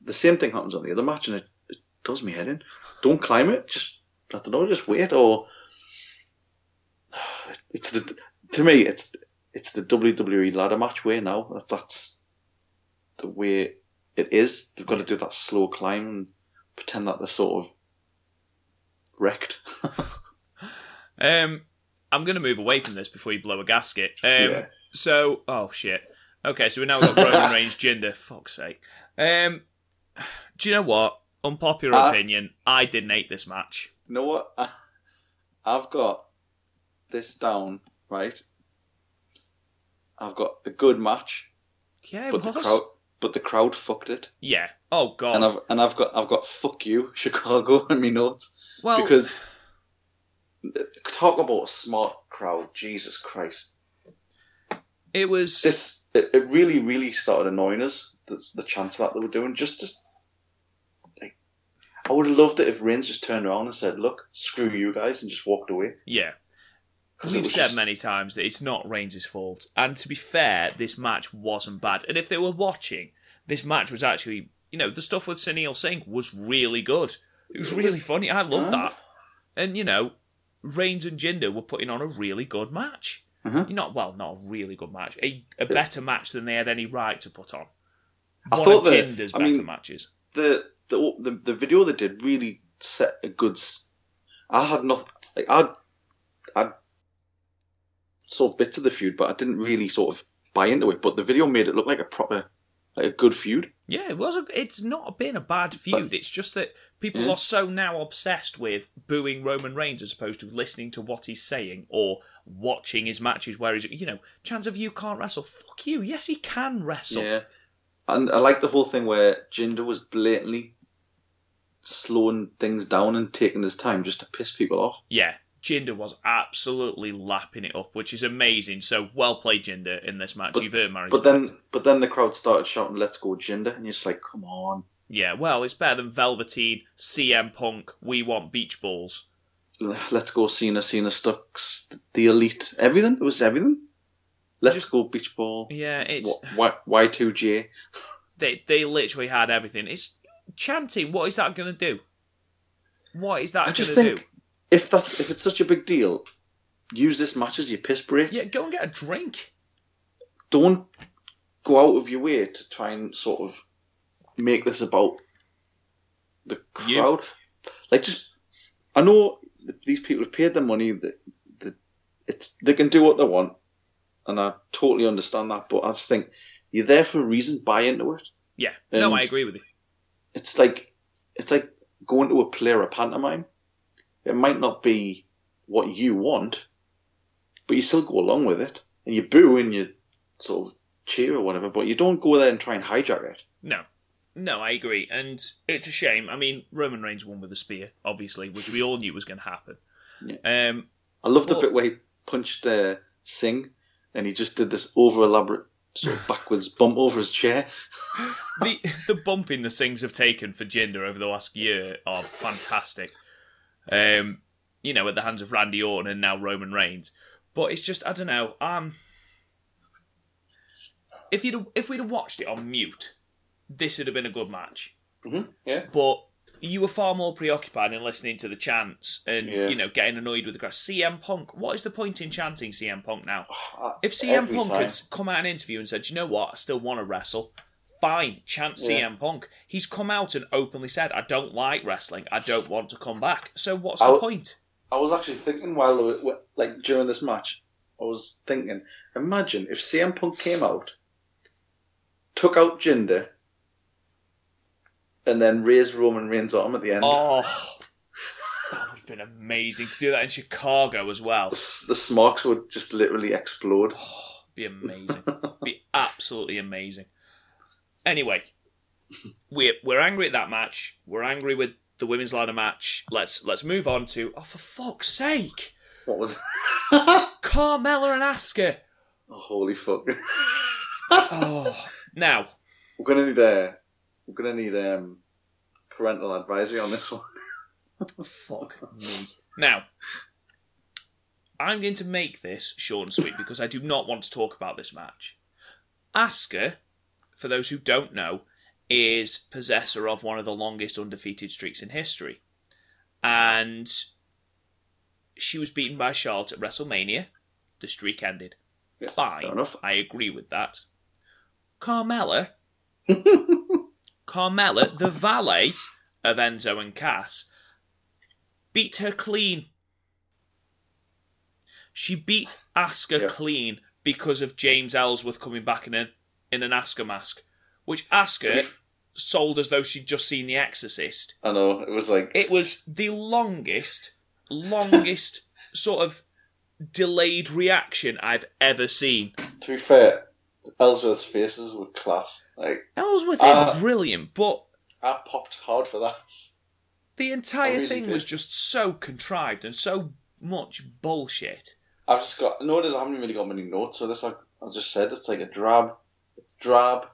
the same thing happens on the other match, and it, it does me head in. Don't climb it. Just I don't know. Just wait, or it's the to me it's it's the WWE ladder match way now. That, that's the way it is. They've got to do that slow climb and pretend that they're sort of wrecked. Um, I'm going to move away from this before you blow a gasket. Um, Yeah. So, oh shit. Okay, so we now got Roman Reigns, Jinder. Fuck's sake. Um, do you know what? Unpopular Uh, opinion. I didn't hate this match. You know what? I've got this down right. I've got a good match, Yeah, but the crowd, but the crowd fucked it, Yeah. Oh god. and I've and I've got I've got fuck you Chicago in my notes well, because talk about a smart crowd, Jesus Christ! it was. This it, it really really started annoying us. The, the chance that they were doing just just like I would have loved it if Reigns just turned around and said, "Look, screw you guys," and just walked away. Yeah, We've said just- many times that it's not Reigns' fault. And to be fair, this match wasn't bad. And if they were watching, this match was actually, you know, the stuff with Sunil Singh was really good. It was It really funny. I loved Huh? that. And, you know, Reigns and Jinder were putting on a really good match. Mhm. Not, well, not a really good match. A, a better match than they had any right to put on. I One thought of that- Jinder's I better mean- matches. the the the, the video they did really set a good. I had nothing like I I saw bits of the feud, but I didn't really sort of buy into it. But the video made it look like a proper like a good feud. Yeah, it was. A, it's not been a bad feud. it's just that people Yeah. are so now obsessed with booing Roman Reigns as opposed to listening to what he's saying or watching his matches where he's, you know, chance of you can't wrestle. Fuck you. Yes, he can wrestle. Yeah, and I like the whole thing where Jinder was blatantly slowing things down and taking his time just to piss people off. Yeah, Jinder was absolutely lapping it up, which is amazing. So well played, Jinder, in this match. But- You've earned my But then, but then the crowd started shouting, "Let's go, Jinder!" and you're just like, "Come on, Yeah, well, it's better than Velveteen, CM Punk. We want beach balls. let's go, Cena, Cena, Stux, the Elite, everything. It was everything. Let's Just- go, Beach Ball. Yeah, it's Y two J. they they literally had everything. It's chanting. What is that going to do? What is that I going just to think do? If that's if it's such a big deal, use this match as your piss break. Yeah, go and get a drink. Don't go out of your way to try and sort of make this about the You. crowd. Like, just I know these people have paid their money. That that it's they can do what they want, and I totally understand that. But I just think you're there for a reason. Buy into it. Yeah, no, I agree with you. It's like it's like going to a play or a pantomime. It might not be what you want, but you still go along with it, and you boo and you sort of cheer or whatever. But you don't go there and try and hijack it. No, no, I agree, and it's a shame. I mean, Roman Reigns won with a spear, obviously, which we all knew was going to happen. Um, I love the Well- bit where he punched uh, Singh, and he just did this over elaborate sort of backwards bump over his chair. the the bumping the Singhs have taken for Jinder over the last year are fantastic. Um, you know, at the hands of Randy Orton and now Roman Reigns. But it's just I don't know. Um, if you'd if we'd have watched it on mute, this would have been a good match. Mm-hmm. Yeah. But you were far more preoccupied in listening to the chants and Yeah. you know getting annoyed with the crowd. CM Punk. What is the point in chanting CM Punk now? Uh, If CM Punk time. had come out in an interview and said, you know what? I still want to wrestle." Fine, chant Yeah. CM Punk. He's come out and openly said, "I don't like wrestling. I don't want to come back." So what's I'll- the point? I was actually thinking while like during this match, I was thinking, imagine if CM Punk came out, took out Jinder, and then raised Roman Reigns' arm at the end. Oh, that would have been amazing to do that in Chicago as well. The, the smarks would just literally explode. Oh, be amazing. Be absolutely amazing. Anyway, we're we're angry at that match. We're angry with the women's ladder match. Let's let's move on to oh for fuck's sake, What was? Carmella and Asuka. Oh, holy fuck! Oh, now we're gonna need a, we're gonna need um, parental advisory on this one. fuck me. Now, I'm going to make this short and sweet because I do not want to talk about this match. Asuka, for those who don't know, is possessor of one of the longest undefeated streaks in history. And she was beaten by Charlotte at WrestleMania. The streak ended. Yeah, Fine. enough. I agree with that. Carmella, Carmella, the valet of Enzo and Cass, beat her clean. She beat Asuka Yeah. clean because of James Ellsworth coming back in a in an Asuka mask, which Asuka sold as though she'd just seen The Exorcist. I know it was like It was the longest, longest sort of delayed reaction I've ever seen. to be fair, Ellsworth's faces were class. Like Ellsworth is Uh, brilliant, but I popped hard for that. the entire really thing did. was just so contrived and so much bullshit. I've just got notice I haven't really got many notes for this. Like I just said, it's like a drab. It's drab.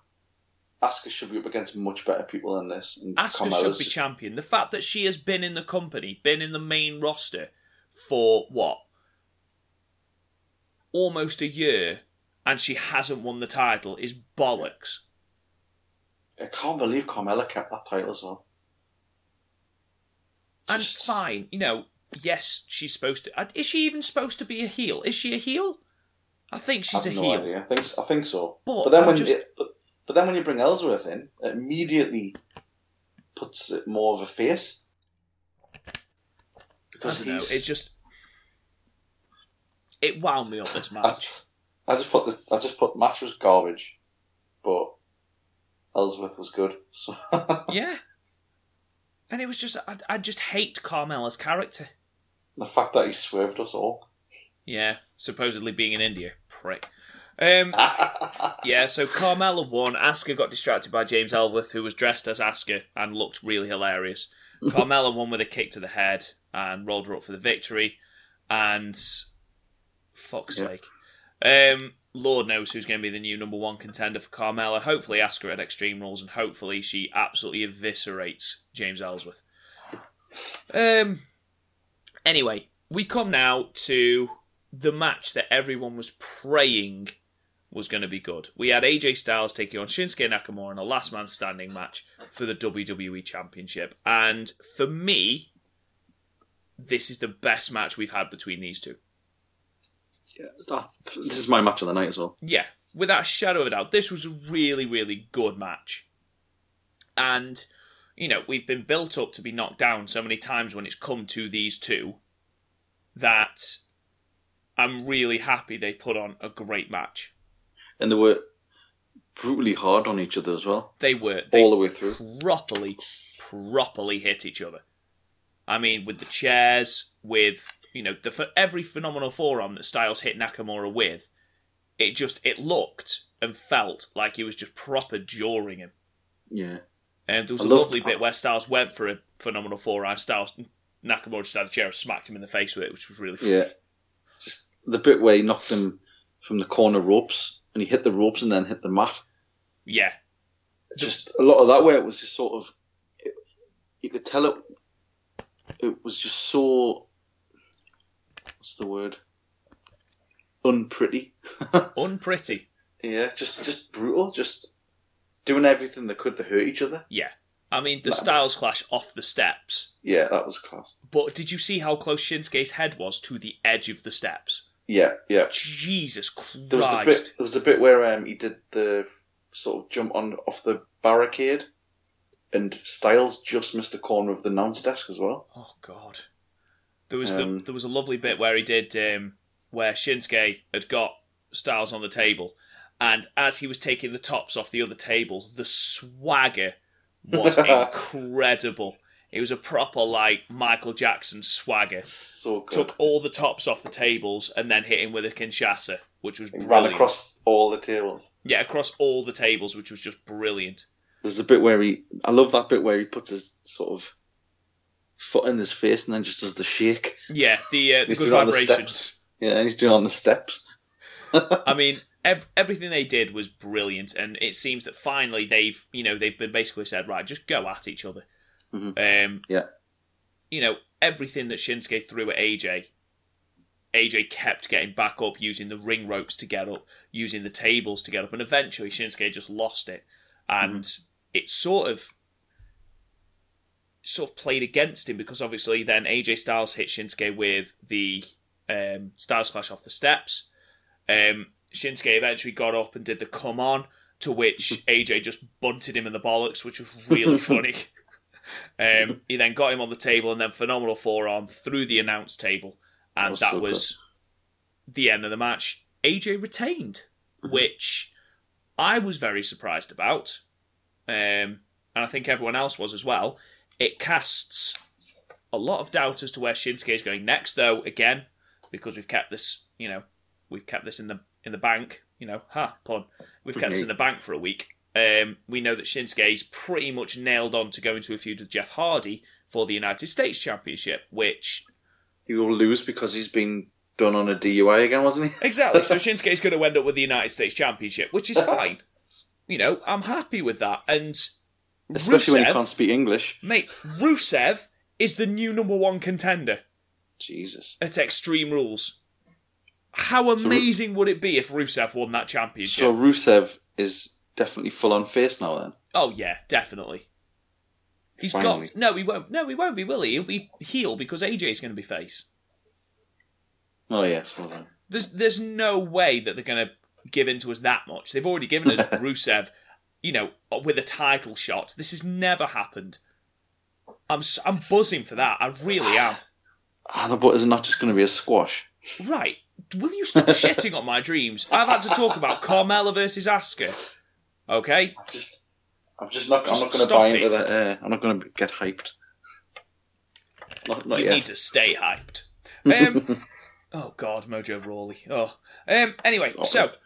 Asuka should be up against much better people than this. And Asuka Carmella's should be champion. The fact that she has been in the company, been in the main roster for what? Almost a year, and she hasn't won the title is bollocks. I can't believe Carmella kept that title as well. And Just- fine, you know, yes, she's supposed to. Is she even supposed to be a heel? Is she a heel? I think she's I a have heel. no idea. I think I think so. But But, then I'm when just- it, but, but then when you bring Ellsworth in, it immediately puts it more of a face. I Because don't know. It just it wound me up this I just, I just put this. I just put match was garbage, but Ellsworth was good. So yeah, and it was just I, I just hate Carmella's character. the fact that he swerved us all. Yeah, supposedly being in India, prick. Um, yeah, so Carmella won. Asuka got distracted by James Ellsworth, who was dressed as Asuka and looked really hilarious. Carmella won with a kick to the head and rolled her up for the victory. And fuck's sake, um, Lord knows who's going to be the new number one contender for Carmella. Hopefully, Asuka at Extreme Rules, and hopefully she absolutely eviscerates James Ellsworth. Um. Anyway, we come now to the match that everyone was praying was going to be good. We had AJ Styles taking on Shinsuke Nakamura in a last man standing match for the WWE Championship. And for me, this is the best match we've had between these two. Yeah, that, this is my match of the night as well. Yeah, without a shadow of a doubt, this was a really, really good match. And, you know, we've been built up to be knocked down so many times when it's come to these two that I'm really happy they put on a great match. And they were brutally hard on each other as well, They were. They all the way through. properly, properly hit each other. I mean, with the chairs, with you know, the for every phenomenal forearm that Styles hit Nakamura with, it just it looked and felt like he was just proper jawing him. Yeah, And there was I a lovely bit where Styles went for a phenomenal forearm. Styles Nakamura just had a chair and smacked him in the face with it, which was really funny. yeah. Just the bit where he knocked him from the corner ropes, and he hit the ropes and then hit the mat. Yeah, Just a lot of that where it was just sort of, it, you could tell it. It was just so. What's the word? Unpretty. unpretty. Yeah, just just brutal. Just doing everything they could to hurt each other. Yeah, I mean the No. Styles clash off the steps. Yeah, that was class. But did you see how close Shinsuke's head was to the edge of the steps? Yeah, yeah. Jesus Christ! There was a bit. There was a bit where um, he did the sort of jump on off the barricade, and Styles just missed the corner of the announce desk as well. Oh God! There was Um, the, there was a lovely bit where he did um, where Shinsuke had got Styles on the table, and as he was taking the tops off the other tables, the swagger was incredible. It was a proper like Michael Jackson swagger. So good. Took all the tops off the tables and then hit him with a Kinshasa, which was Ran brilliant. across all the tables. yeah, across all the tables, which was just brilliant. There's a bit where he. I love that bit where he puts his sort of foot in his face and then just does the shake. Yeah, the uh, the good doing it on the vibrations. Yeah, and he's doing it on the steps. I mean, ev- everything they did was brilliant, and it seems that finally they've, you know, they've been basically said, right, just go at each other. Um, Yeah. You know, everything that Shinsuke threw at AJ, AJ kept getting back up, using the ring ropes to get up, using the tables to get up, and eventually Shinsuke just lost it, and it sort of. Sort of played against him because obviously then AJ Styles hit Shinsuke with the um, Styles Clash off the steps. Um, Shinsuke eventually got up and did the come on, to which AJ just bunted him in the bollocks, which was really funny. Um, he then got him on the table and then phenomenal forearm through the announce table, and was that was the end of the match. AJ retained, which I was very surprised about, um, and I think everyone else was as well. It casts a lot of doubt as to where Shinsuke is going next, though. Again, because we've kept this, you know, we've kept this in the in the bank. You know, ha pun. We've kept this in the bank for a week. Um, we know that Shinsuke is pretty much nailed on to go into a feud with Jeff Hardy for the United States Championship, which He will lose because he's been done on a DUI again, wasn't he? exactly. so Shinsuke is going to end up with the United States Championship, which is fine. You know, I'm happy with that. And Especially when he Rusev- can't speak English. mate, Rusev is the new number one contender Jesus. at Extreme Rules. How amazing would it be if Rusev won that championship? So Rusev is definitely full on face now then. oh yeah, definitely. He's Finally. got no, he won't. No, he won't be. Will he? He'll be heel because AJ's going to be face. Oh yeah, I suppose. so. There's there's no way that they're going to give in to us that much. They've already given us Rusev, you know, with a title shot. This has never happened. I'm I'm buzzing for that. I really am. Ah, but is it not just going to be a squash? Right. Will you stop shitting on my dreams? I've had to talk about Carmella versus Asuka. Okay? I'm just, I'm just not. Just I'm not going to buy into it. that. Uh, I'm not going to get hyped. Not, not you yet. need to stay hyped. Um, oh God, Mojo Rawley. Oh. Um, anyway, Stop so it.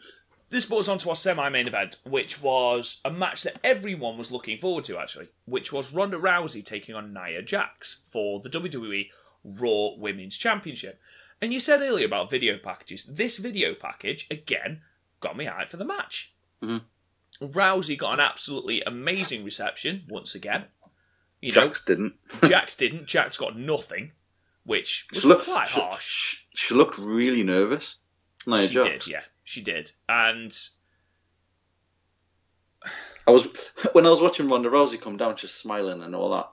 this brought us on to our semi-main event, which was a match that everyone was looking forward to, actually, which was Ronda Rousey taking on Nia Jax for the WWE Raw Women's Championship. And you said earlier about video packages. This video package, again, got me hyped for the match. Rousey got an absolutely amazing reception once again. You know, Jax didn't. Jax didn't. Jax got nothing, which was She looked quite she, harsh. She, she looked really nervous. Nia she Jax. did, yeah, she did. And I was when I was watching Ronda Rousey come down, just smiling and all that.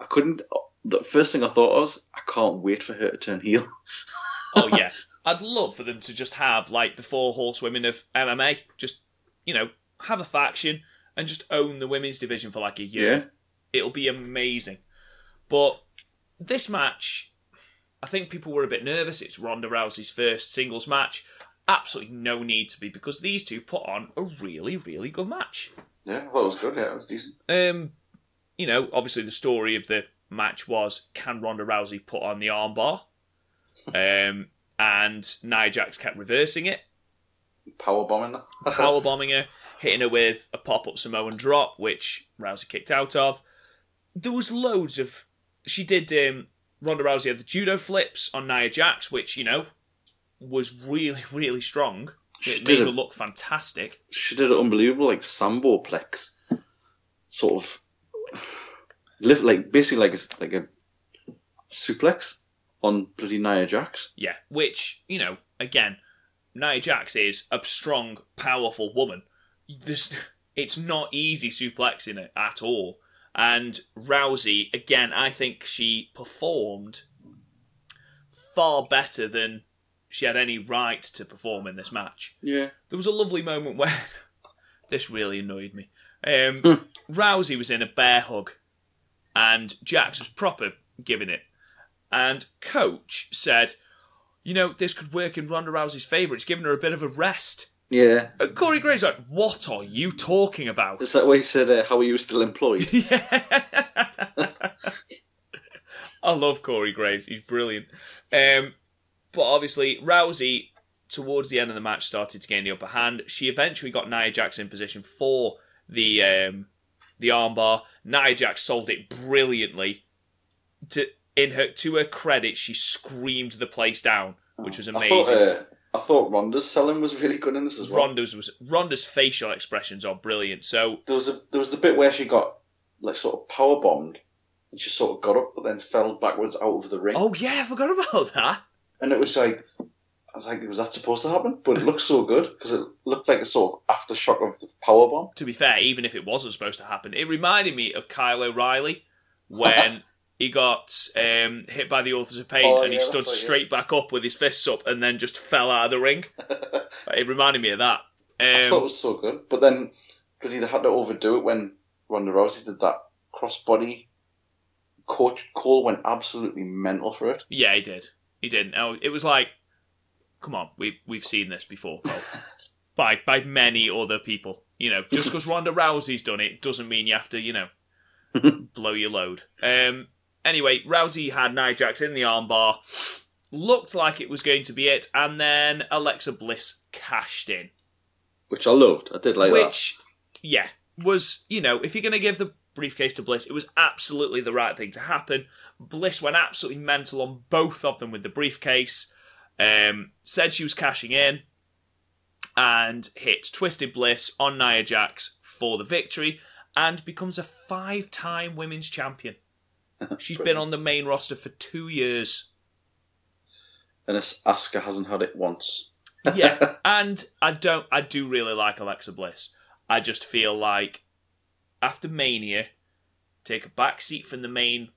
I couldn't. The first thing I thought was, I can't wait for her to turn heel. oh yeah, I'd love for them to just have like the four horsewomen of MMA, just you know, have a faction and just own the women's division for like a year. Yeah. It'll be amazing. But this match, I think people were a bit nervous. It's Ronda Rousey's first singles match. Absolutely no need to be because these two put on a really, really good match. Yeah, that was good. Yeah, it was decent. Um, you know, obviously the story of the match was can Ronda Rousey put on the armbar? um, and Nia Jax kept reversing it, Power bombing. her. power bombing her, hitting her with a pop up Samoan drop, which Rousey kicked out of. There was loads of. She did. Um, Ronda Rousey had the judo flips on Nia Jax, which you know was really, really strong. She It did made her look fantastic. She did an unbelievable like sambo plex, sort of lift like basically like a, like a suplex on bloody Nia Jax. Yeah, which you know, again, Nia Jax is a strong, powerful woman. This, it's not easy suplexing it at all. And Rousey, again, I think she performed far better than she had any right to perform in this match. Yeah. There was a lovely moment where this really annoyed me. Um, Rousey was in a bear hug, and Jax was proper giving it. and coach said, "You know, this could work in Ronda Rousey's favour. It's given her a bit of a rest." Yeah. And Corey Graves like, "What are you talking about?" Is that why he said, uh, how are you still employed? I love Corey Graves. He's brilliant. Um, but obviously, Rousey, towards the end of the match, started to gain the upper hand. She eventually got Nia Jax in position for the um, the armbar. Nia Jax sold it brilliantly. To in her to her credit, she screamed the place down, which was I amazing. thought, uh, I thought Ronda's selling was really good in this as well. Ronda's was Ronda's facial expressions are brilliant. So There was a there was the bit where she got like sort of power bombed, and she sort of got up but then fell backwards out of the ring, oh yeah, I forgot about that. and it was like. I was like, was that supposed to happen? But it looked so good because it looked like a sort of aftershock of the power bomb. to be fair, even if it wasn't supposed to happen, it reminded me of Kyle O'Reilly when he got um, hit by the Authors of Pain Oh, and he yeah, stood that's yeah. straight back up with his fists up and then just fell out of the ring. it reminded me of that. I thought it Um, was so good, but then bloody they had to overdo it when Ronda Rousey did that crossbody. Coach Cole went absolutely mental for it. yeah, he did. He did. It was like, come on, we we've seen this before, by by many other people. You know, just because Ronda Rousey's done it doesn't mean you have to, you know, blow your load. Um. Anyway, Rousey had Nia Jax in the armbar. Looked like it was going to be it, and then Alexa Bliss cashed in. Which I loved. I did like that. which, yeah, was you know, if you're going to give the briefcase to Bliss, it was absolutely the right thing to happen. Bliss went absolutely mental on both of them with the briefcase. Um, said she was cashing in, and hit Twisted Bliss on Nia Jax for the victory, and becomes a five-time women's champion. She's been on the main roster for two years. And As- Asuka hasn't had it once. yeah, and I don't. I do really like Alexa Bliss. I just feel like after Mania, take a back seat from the main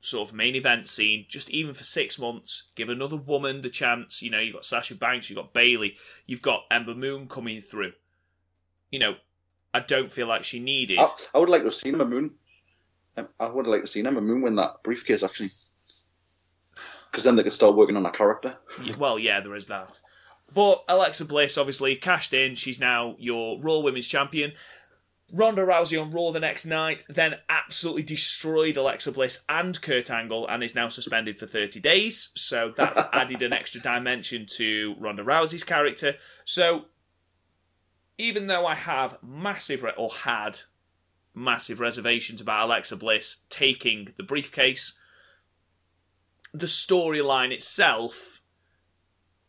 sort of main event scene, just even for six months, give another woman the chance. You know, you've got Sasha Banks, you've got Bayley, you've got Ember Moon coming through. You know, I don't feel like she needed. I, I would like to have seen Ember Moon. Um, I would like to see Ember Moon win that briefcase actually, because then they could start working on a character. Well, yeah, there is that. But Alexa Bliss obviously cashed in. She's now your Raw Women's Champion. Ronda Rousey on Raw the next night, then absolutely destroyed Alexa Bliss and Kurt Angle and is now suspended for 30 days. So that's added an extra dimension to Ronda Rousey's character. So even though I have massive, re- or had massive reservations about Alexa Bliss taking the briefcase, the storyline itself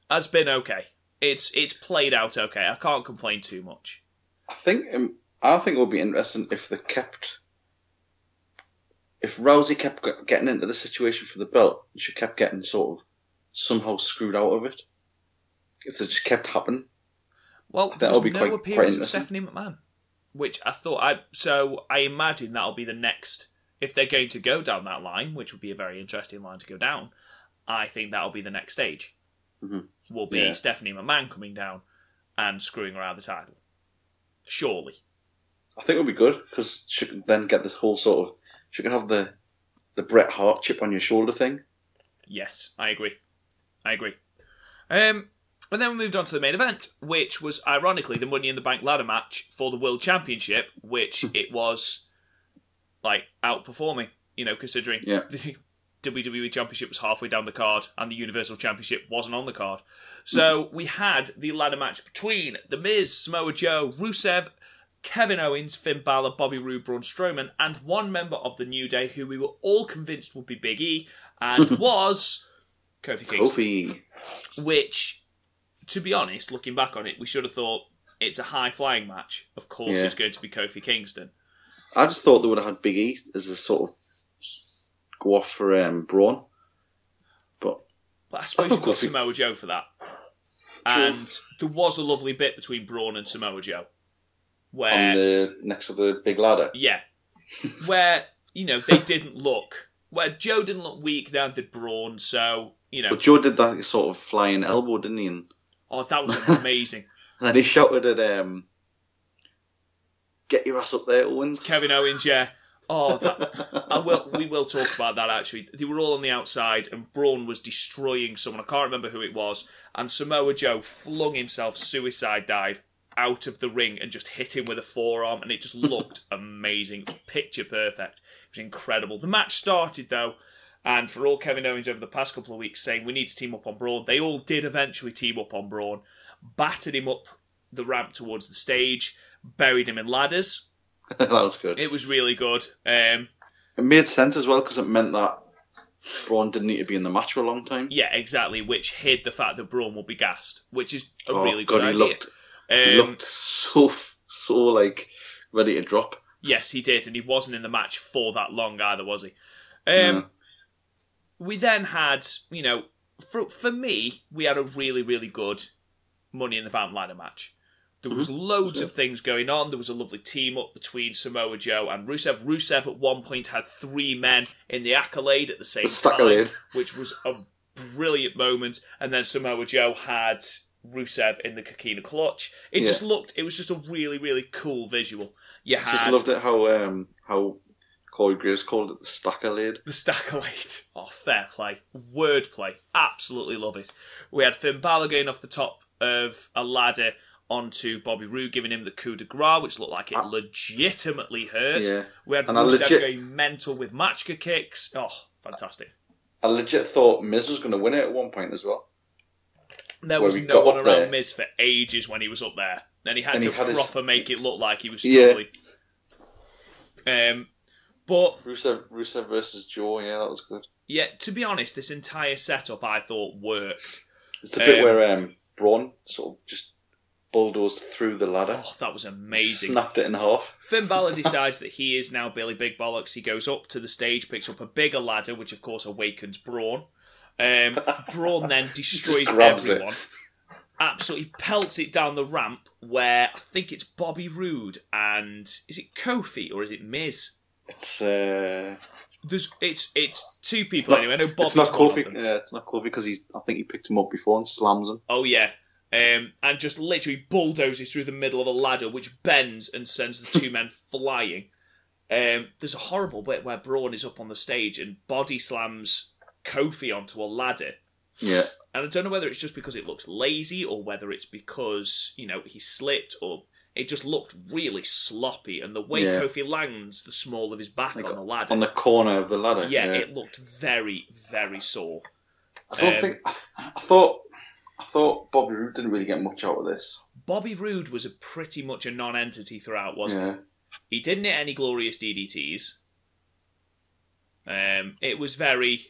has been okay. It's it's played out okay. I can't complain too much. I think um, I think it would be interesting if they kept if Rousey kept getting into the situation for the belt, and she kept getting sort of somehow screwed out of it. If they just kept happening, Well, That would be no quite- appearance quite of Stephanie McMahon, which I thought I so I imagine that'll be the next if they're going to go down that line, which would be a very interesting line to go down. I think that'll be the next stage. Mhm. Will be Yeah. Stephanie McMahon coming down and screwing around the title. Surely. I think it would be good because she could then get this whole sort of she could have the the Bret Hart chip on your shoulder thing. Yes, I agree. I agree. Um, and then we moved on to the main event, which was ironically the Money in the Bank ladder match for the World Championship, which hmm. it was like outperforming. You know, considering Yeah. the WWE Championship was halfway down the card and the Universal Championship wasn't on the card. So hmm. we had the ladder match between The Miz, Samoa Joe, Rusev, Kevin Owens, Finn Balor, Bobby Roode, Braun Strowman, and one member of the New Day who we were all convinced would be Big E, and was Kofi Kingston. Kofi, Which, to be honest, looking back on it, we should have thought it's a high flying match. Of course, Yeah. it's going to be Kofi Kingston. I just thought they would have had Big E as a sort of go off for um, Braun, but But I suppose you've got Samoa Joe for that. And there was a lovely bit between Braun and Samoa Joe. Where on the next to the big ladder. Yeah. Where, you know, they didn't look. Where Joe didn't look weak, now did Braun, so, you know. But Joe did that sort of flying elbow, didn't he? And Oh, that was amazing. then he shouted at um, "Get your ass up there, Owens." Kevin Owens, yeah. Oh, that, I will. We will talk about that. Actually, they were all on the outside, and Braun was destroying someone. I can't remember who it was. And Samoa Joe flung himself suicide dive out of the ring and just hit him with a forearm, and it just looked amazing. It was picture perfect. It was incredible. The match started though, and for all Kevin Owens over the past couple of weeks saying we need to team up on Braun, they all did eventually team up on Braun, battered him up the ramp towards the stage, buried him in ladders. that was good. It was really good. Um, It made sense as well because it meant that Braun didn't need to be in the match for a long time. yeah, exactly, which hid the fact that Braun will be gassed, which is a Oh, really God, good he idea. looked he Um, looked so so like ready to drop. Yes, he did, and he wasn't in the match for that long either, was he? Um, No. We then had, you know, for for me, we had a really, really good Money in the Bank ladder match. There was loads of things going on. There was a lovely team up between Samoa Joe and Rusev. Rusev at one point had three men in the accolade at the same The time, which was a brilliant moment. And then Samoa Joe had Rusev in the Coquina clutch. It Yeah. just looked. It was just a really, really cool visual. You Just loved it how um how Corey Graves called it the Staccolade. the Staccolade. Oh, fair play. Wordplay. Absolutely love it. We had Finn Balor going off the top of a ladder onto Bobby Roode, giving him the coup de grace, which looked like it legitimately hurt. Ah. Yeah. We had And Rusev legit- going mental with Machka kicks. Oh, fantastic. I legit thought Miz was going to win it at one point as well. There was no one around there. Miz for ages when he was up there. Then he had And to he had his- make it look like he was Yeah. Um, but Rusev Rusev versus Joe, yeah, that was good. yeah, to be honest, this entire setup I thought worked. It's a bit Um, where um Braun sort of just bulldozed through the ladder, Oh, that was amazing. snapped it in half. Finn Balor decides that he is now Billy Big Bollocks. He goes up to the stage, picks up a bigger ladder, which of course awakens Braun. Um, Braun then destroys grabs it. everyone. Absolutely pelts it down the ramp where I think it's Bobby Roode and is it Kofi or is it Miz? It's uh, There's it's it's two people anyway. I know Bobby's it's not Kofi. Yeah, it's not Kofi because he's. I think he picked him up before and slams him. Oh yeah. Um, and just literally bulldozes through the middle of a ladder, which bends and sends the two men flying. Um, there's a horrible bit where Braun is up on the stage and body slams Kofi onto a ladder. Yeah, And I don't know whether it's just because it looks lazy or whether it's because, you know, he slipped or it just looked really sloppy. And the way Yeah. Kofi lands the small of his back Like on the ladder, on the corner of the ladder. yeah, it looked very, very sore. I don't um, think. I, th- I thought. I thought Bobby Roode didn't really get much out of this. Bobby Roode was a pretty much a non-entity throughout, wasn't he? Yeah, He didn't hit any glorious DDTs. Um, it was very,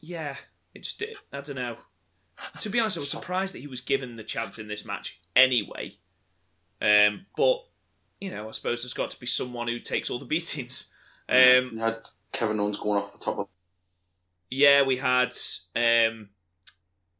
yeah. It just, I don't know. To be honest, I was surprised that he was given the chance in this match anyway. Um, but you know, I suppose there's got to be someone who takes all the beatings. Um, you had Kevin Owens going off the top of yeah, we had, um,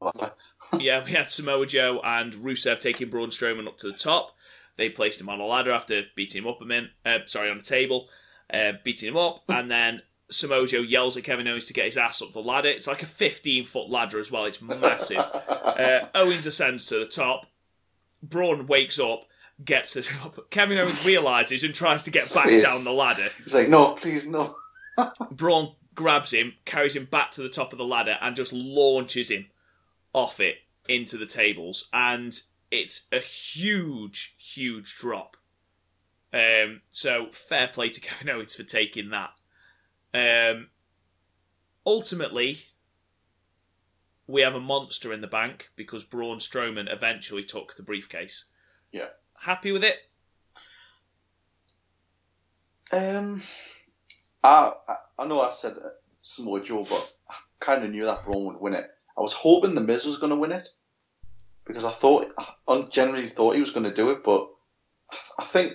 yeah, we had Samoa Joe and Rusev taking Braun Strowman up to the top. They placed him on a ladder after beating him up a minute. Uh, sorry, on a table, uh, beating him up, and then Samoa Joe yells at Kevin Owens to get his ass up the ladder. It's like a 15 foot ladder as well. It's massive. uh, Owens ascends to the top. Braun wakes up, gets the top. Kevin Owens realizes and tries to get back Yes. down the ladder. He's like, no, please, no. Braun grabs him, carries him back to the top of the ladder, and just launches him off it into the tables. And it's a huge, huge drop. Um, so fair play to Kevin Owens for taking that. Um, ultimately, we have a monster in the bank because Braun Strowman eventually took the briefcase. Yeah. Happy with it? Um, I, I know I said Samoa Joe, but I kind of knew that Braun would win it. I was hoping the Miz was going to win it because I thought I generally thought he was going to do it, but I, think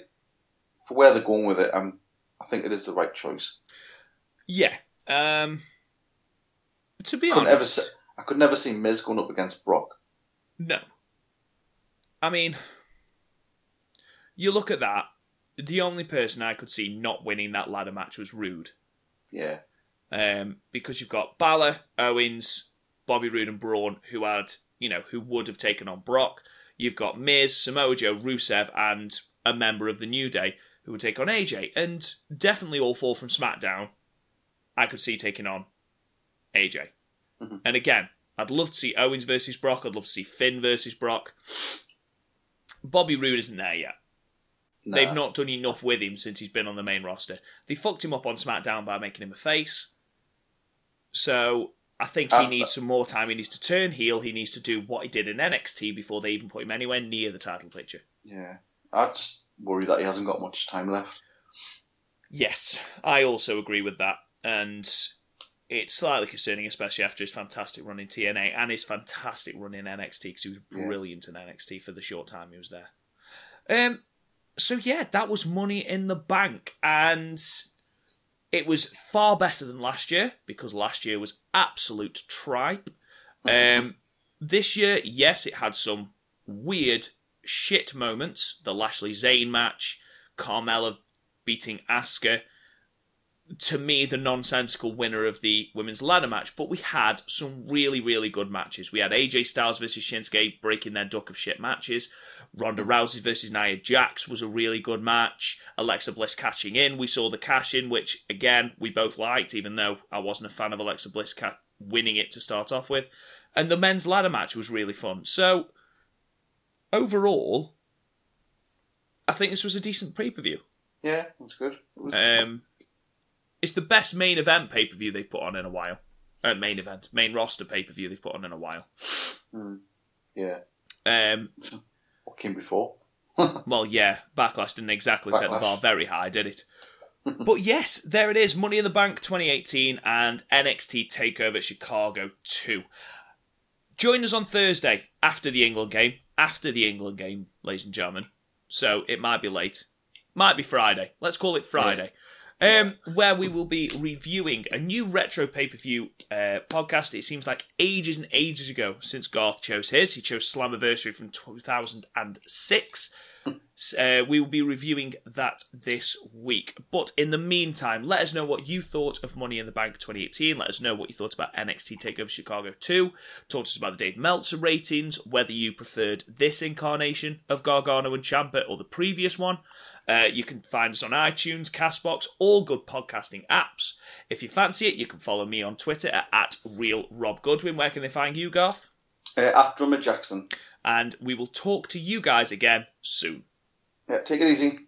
for where they're going with it, um, I think it is the right choice. Yeah. Um, to be honest, ever se- I could never see Miz going up against Brock. No. I mean, you look at that, the only person I could see not winning that ladder match was Roode. Yeah, Um, because you've got Balor, Owens, Bobby Roode, and Braun, who had, you know, who would have taken on Brock. You've got Miz, Samoa Joe, Rusev, and a member of the New Day who would take on AJ, and definitely all four from SmackDown. I could see taking on AJ, and again, I'd love to see Owens versus Brock. I'd love to see Finn versus Brock. Bobby Roode isn't there yet. Nah. They've not done enough with him since he's been on the main roster. They fucked him up on SmackDown by making him a face. So I think he Uh, needs some more time. He needs to turn heel. He needs to do what he did in NXT before they even put him anywhere near the title picture. Yeah, I just worry that he hasn't got much time left. Yes, I also agree with that. And it's slightly concerning, especially after his fantastic run in TNA and his fantastic run in NXT because he was Yeah. brilliant in NXT for the short time he was there. Um, so yeah, that was Money in the Bank, and it was far better than last year because last year was absolute tripe. Um, this year, yes, it had some weird shit moments. The Lashley Zayn match, Carmella beating Asuka. To me, the nonsensical winner of the women's ladder match, but we had some really, really good matches. We had AJ Styles versus Shinsuke breaking their duck of shit matches. Ronda Rousey versus Nia Jax was a really good match. Alexa Bliss cashing in. We saw the cash in, which again we both liked, even though I wasn't a fan of Alexa Bliss ca- winning it to start off with. And the men's ladder match was really fun. So overall, I think this was a decent pay per view. Yeah, that's good. It was, Um, it's the best main event pay per view they've put on in a while. Uh, main event, main roster pay per view they've put on in a while. yeah, Um, came before? well, yeah, Backlash didn't exactly set the bar very high, did it? but yes, there it is Money in the Bank 2018 and NXT TakeOver Chicago 2. Join us on Thursday after the England game. After the England game, ladies and gentlemen. So it might be late. Might be Friday. Let's call it Friday. Um, where we will be reviewing a new retro pay per view uh, podcast. It seems like ages and ages ago since Garth chose his. He chose Slammiversary from 2006. Uh, we will be reviewing that this week. But in the meantime, let us know what you thought of Money in the Bank 2018. Let us know what you thought about NXT TakeOver Chicago 2. Talk to us about the Dave Meltzer ratings, whether you preferred this incarnation of Gargano and Ciampa or the previous one. Uh, you can find us on iTunes, Castbox, all good podcasting apps. If you fancy it, you can follow me on Twitter at, at RealRobGoodwin. Where can they find you, Garth? Uh, at Drummer Jackson. And we will talk to you guys again soon. Yeah, take it easy.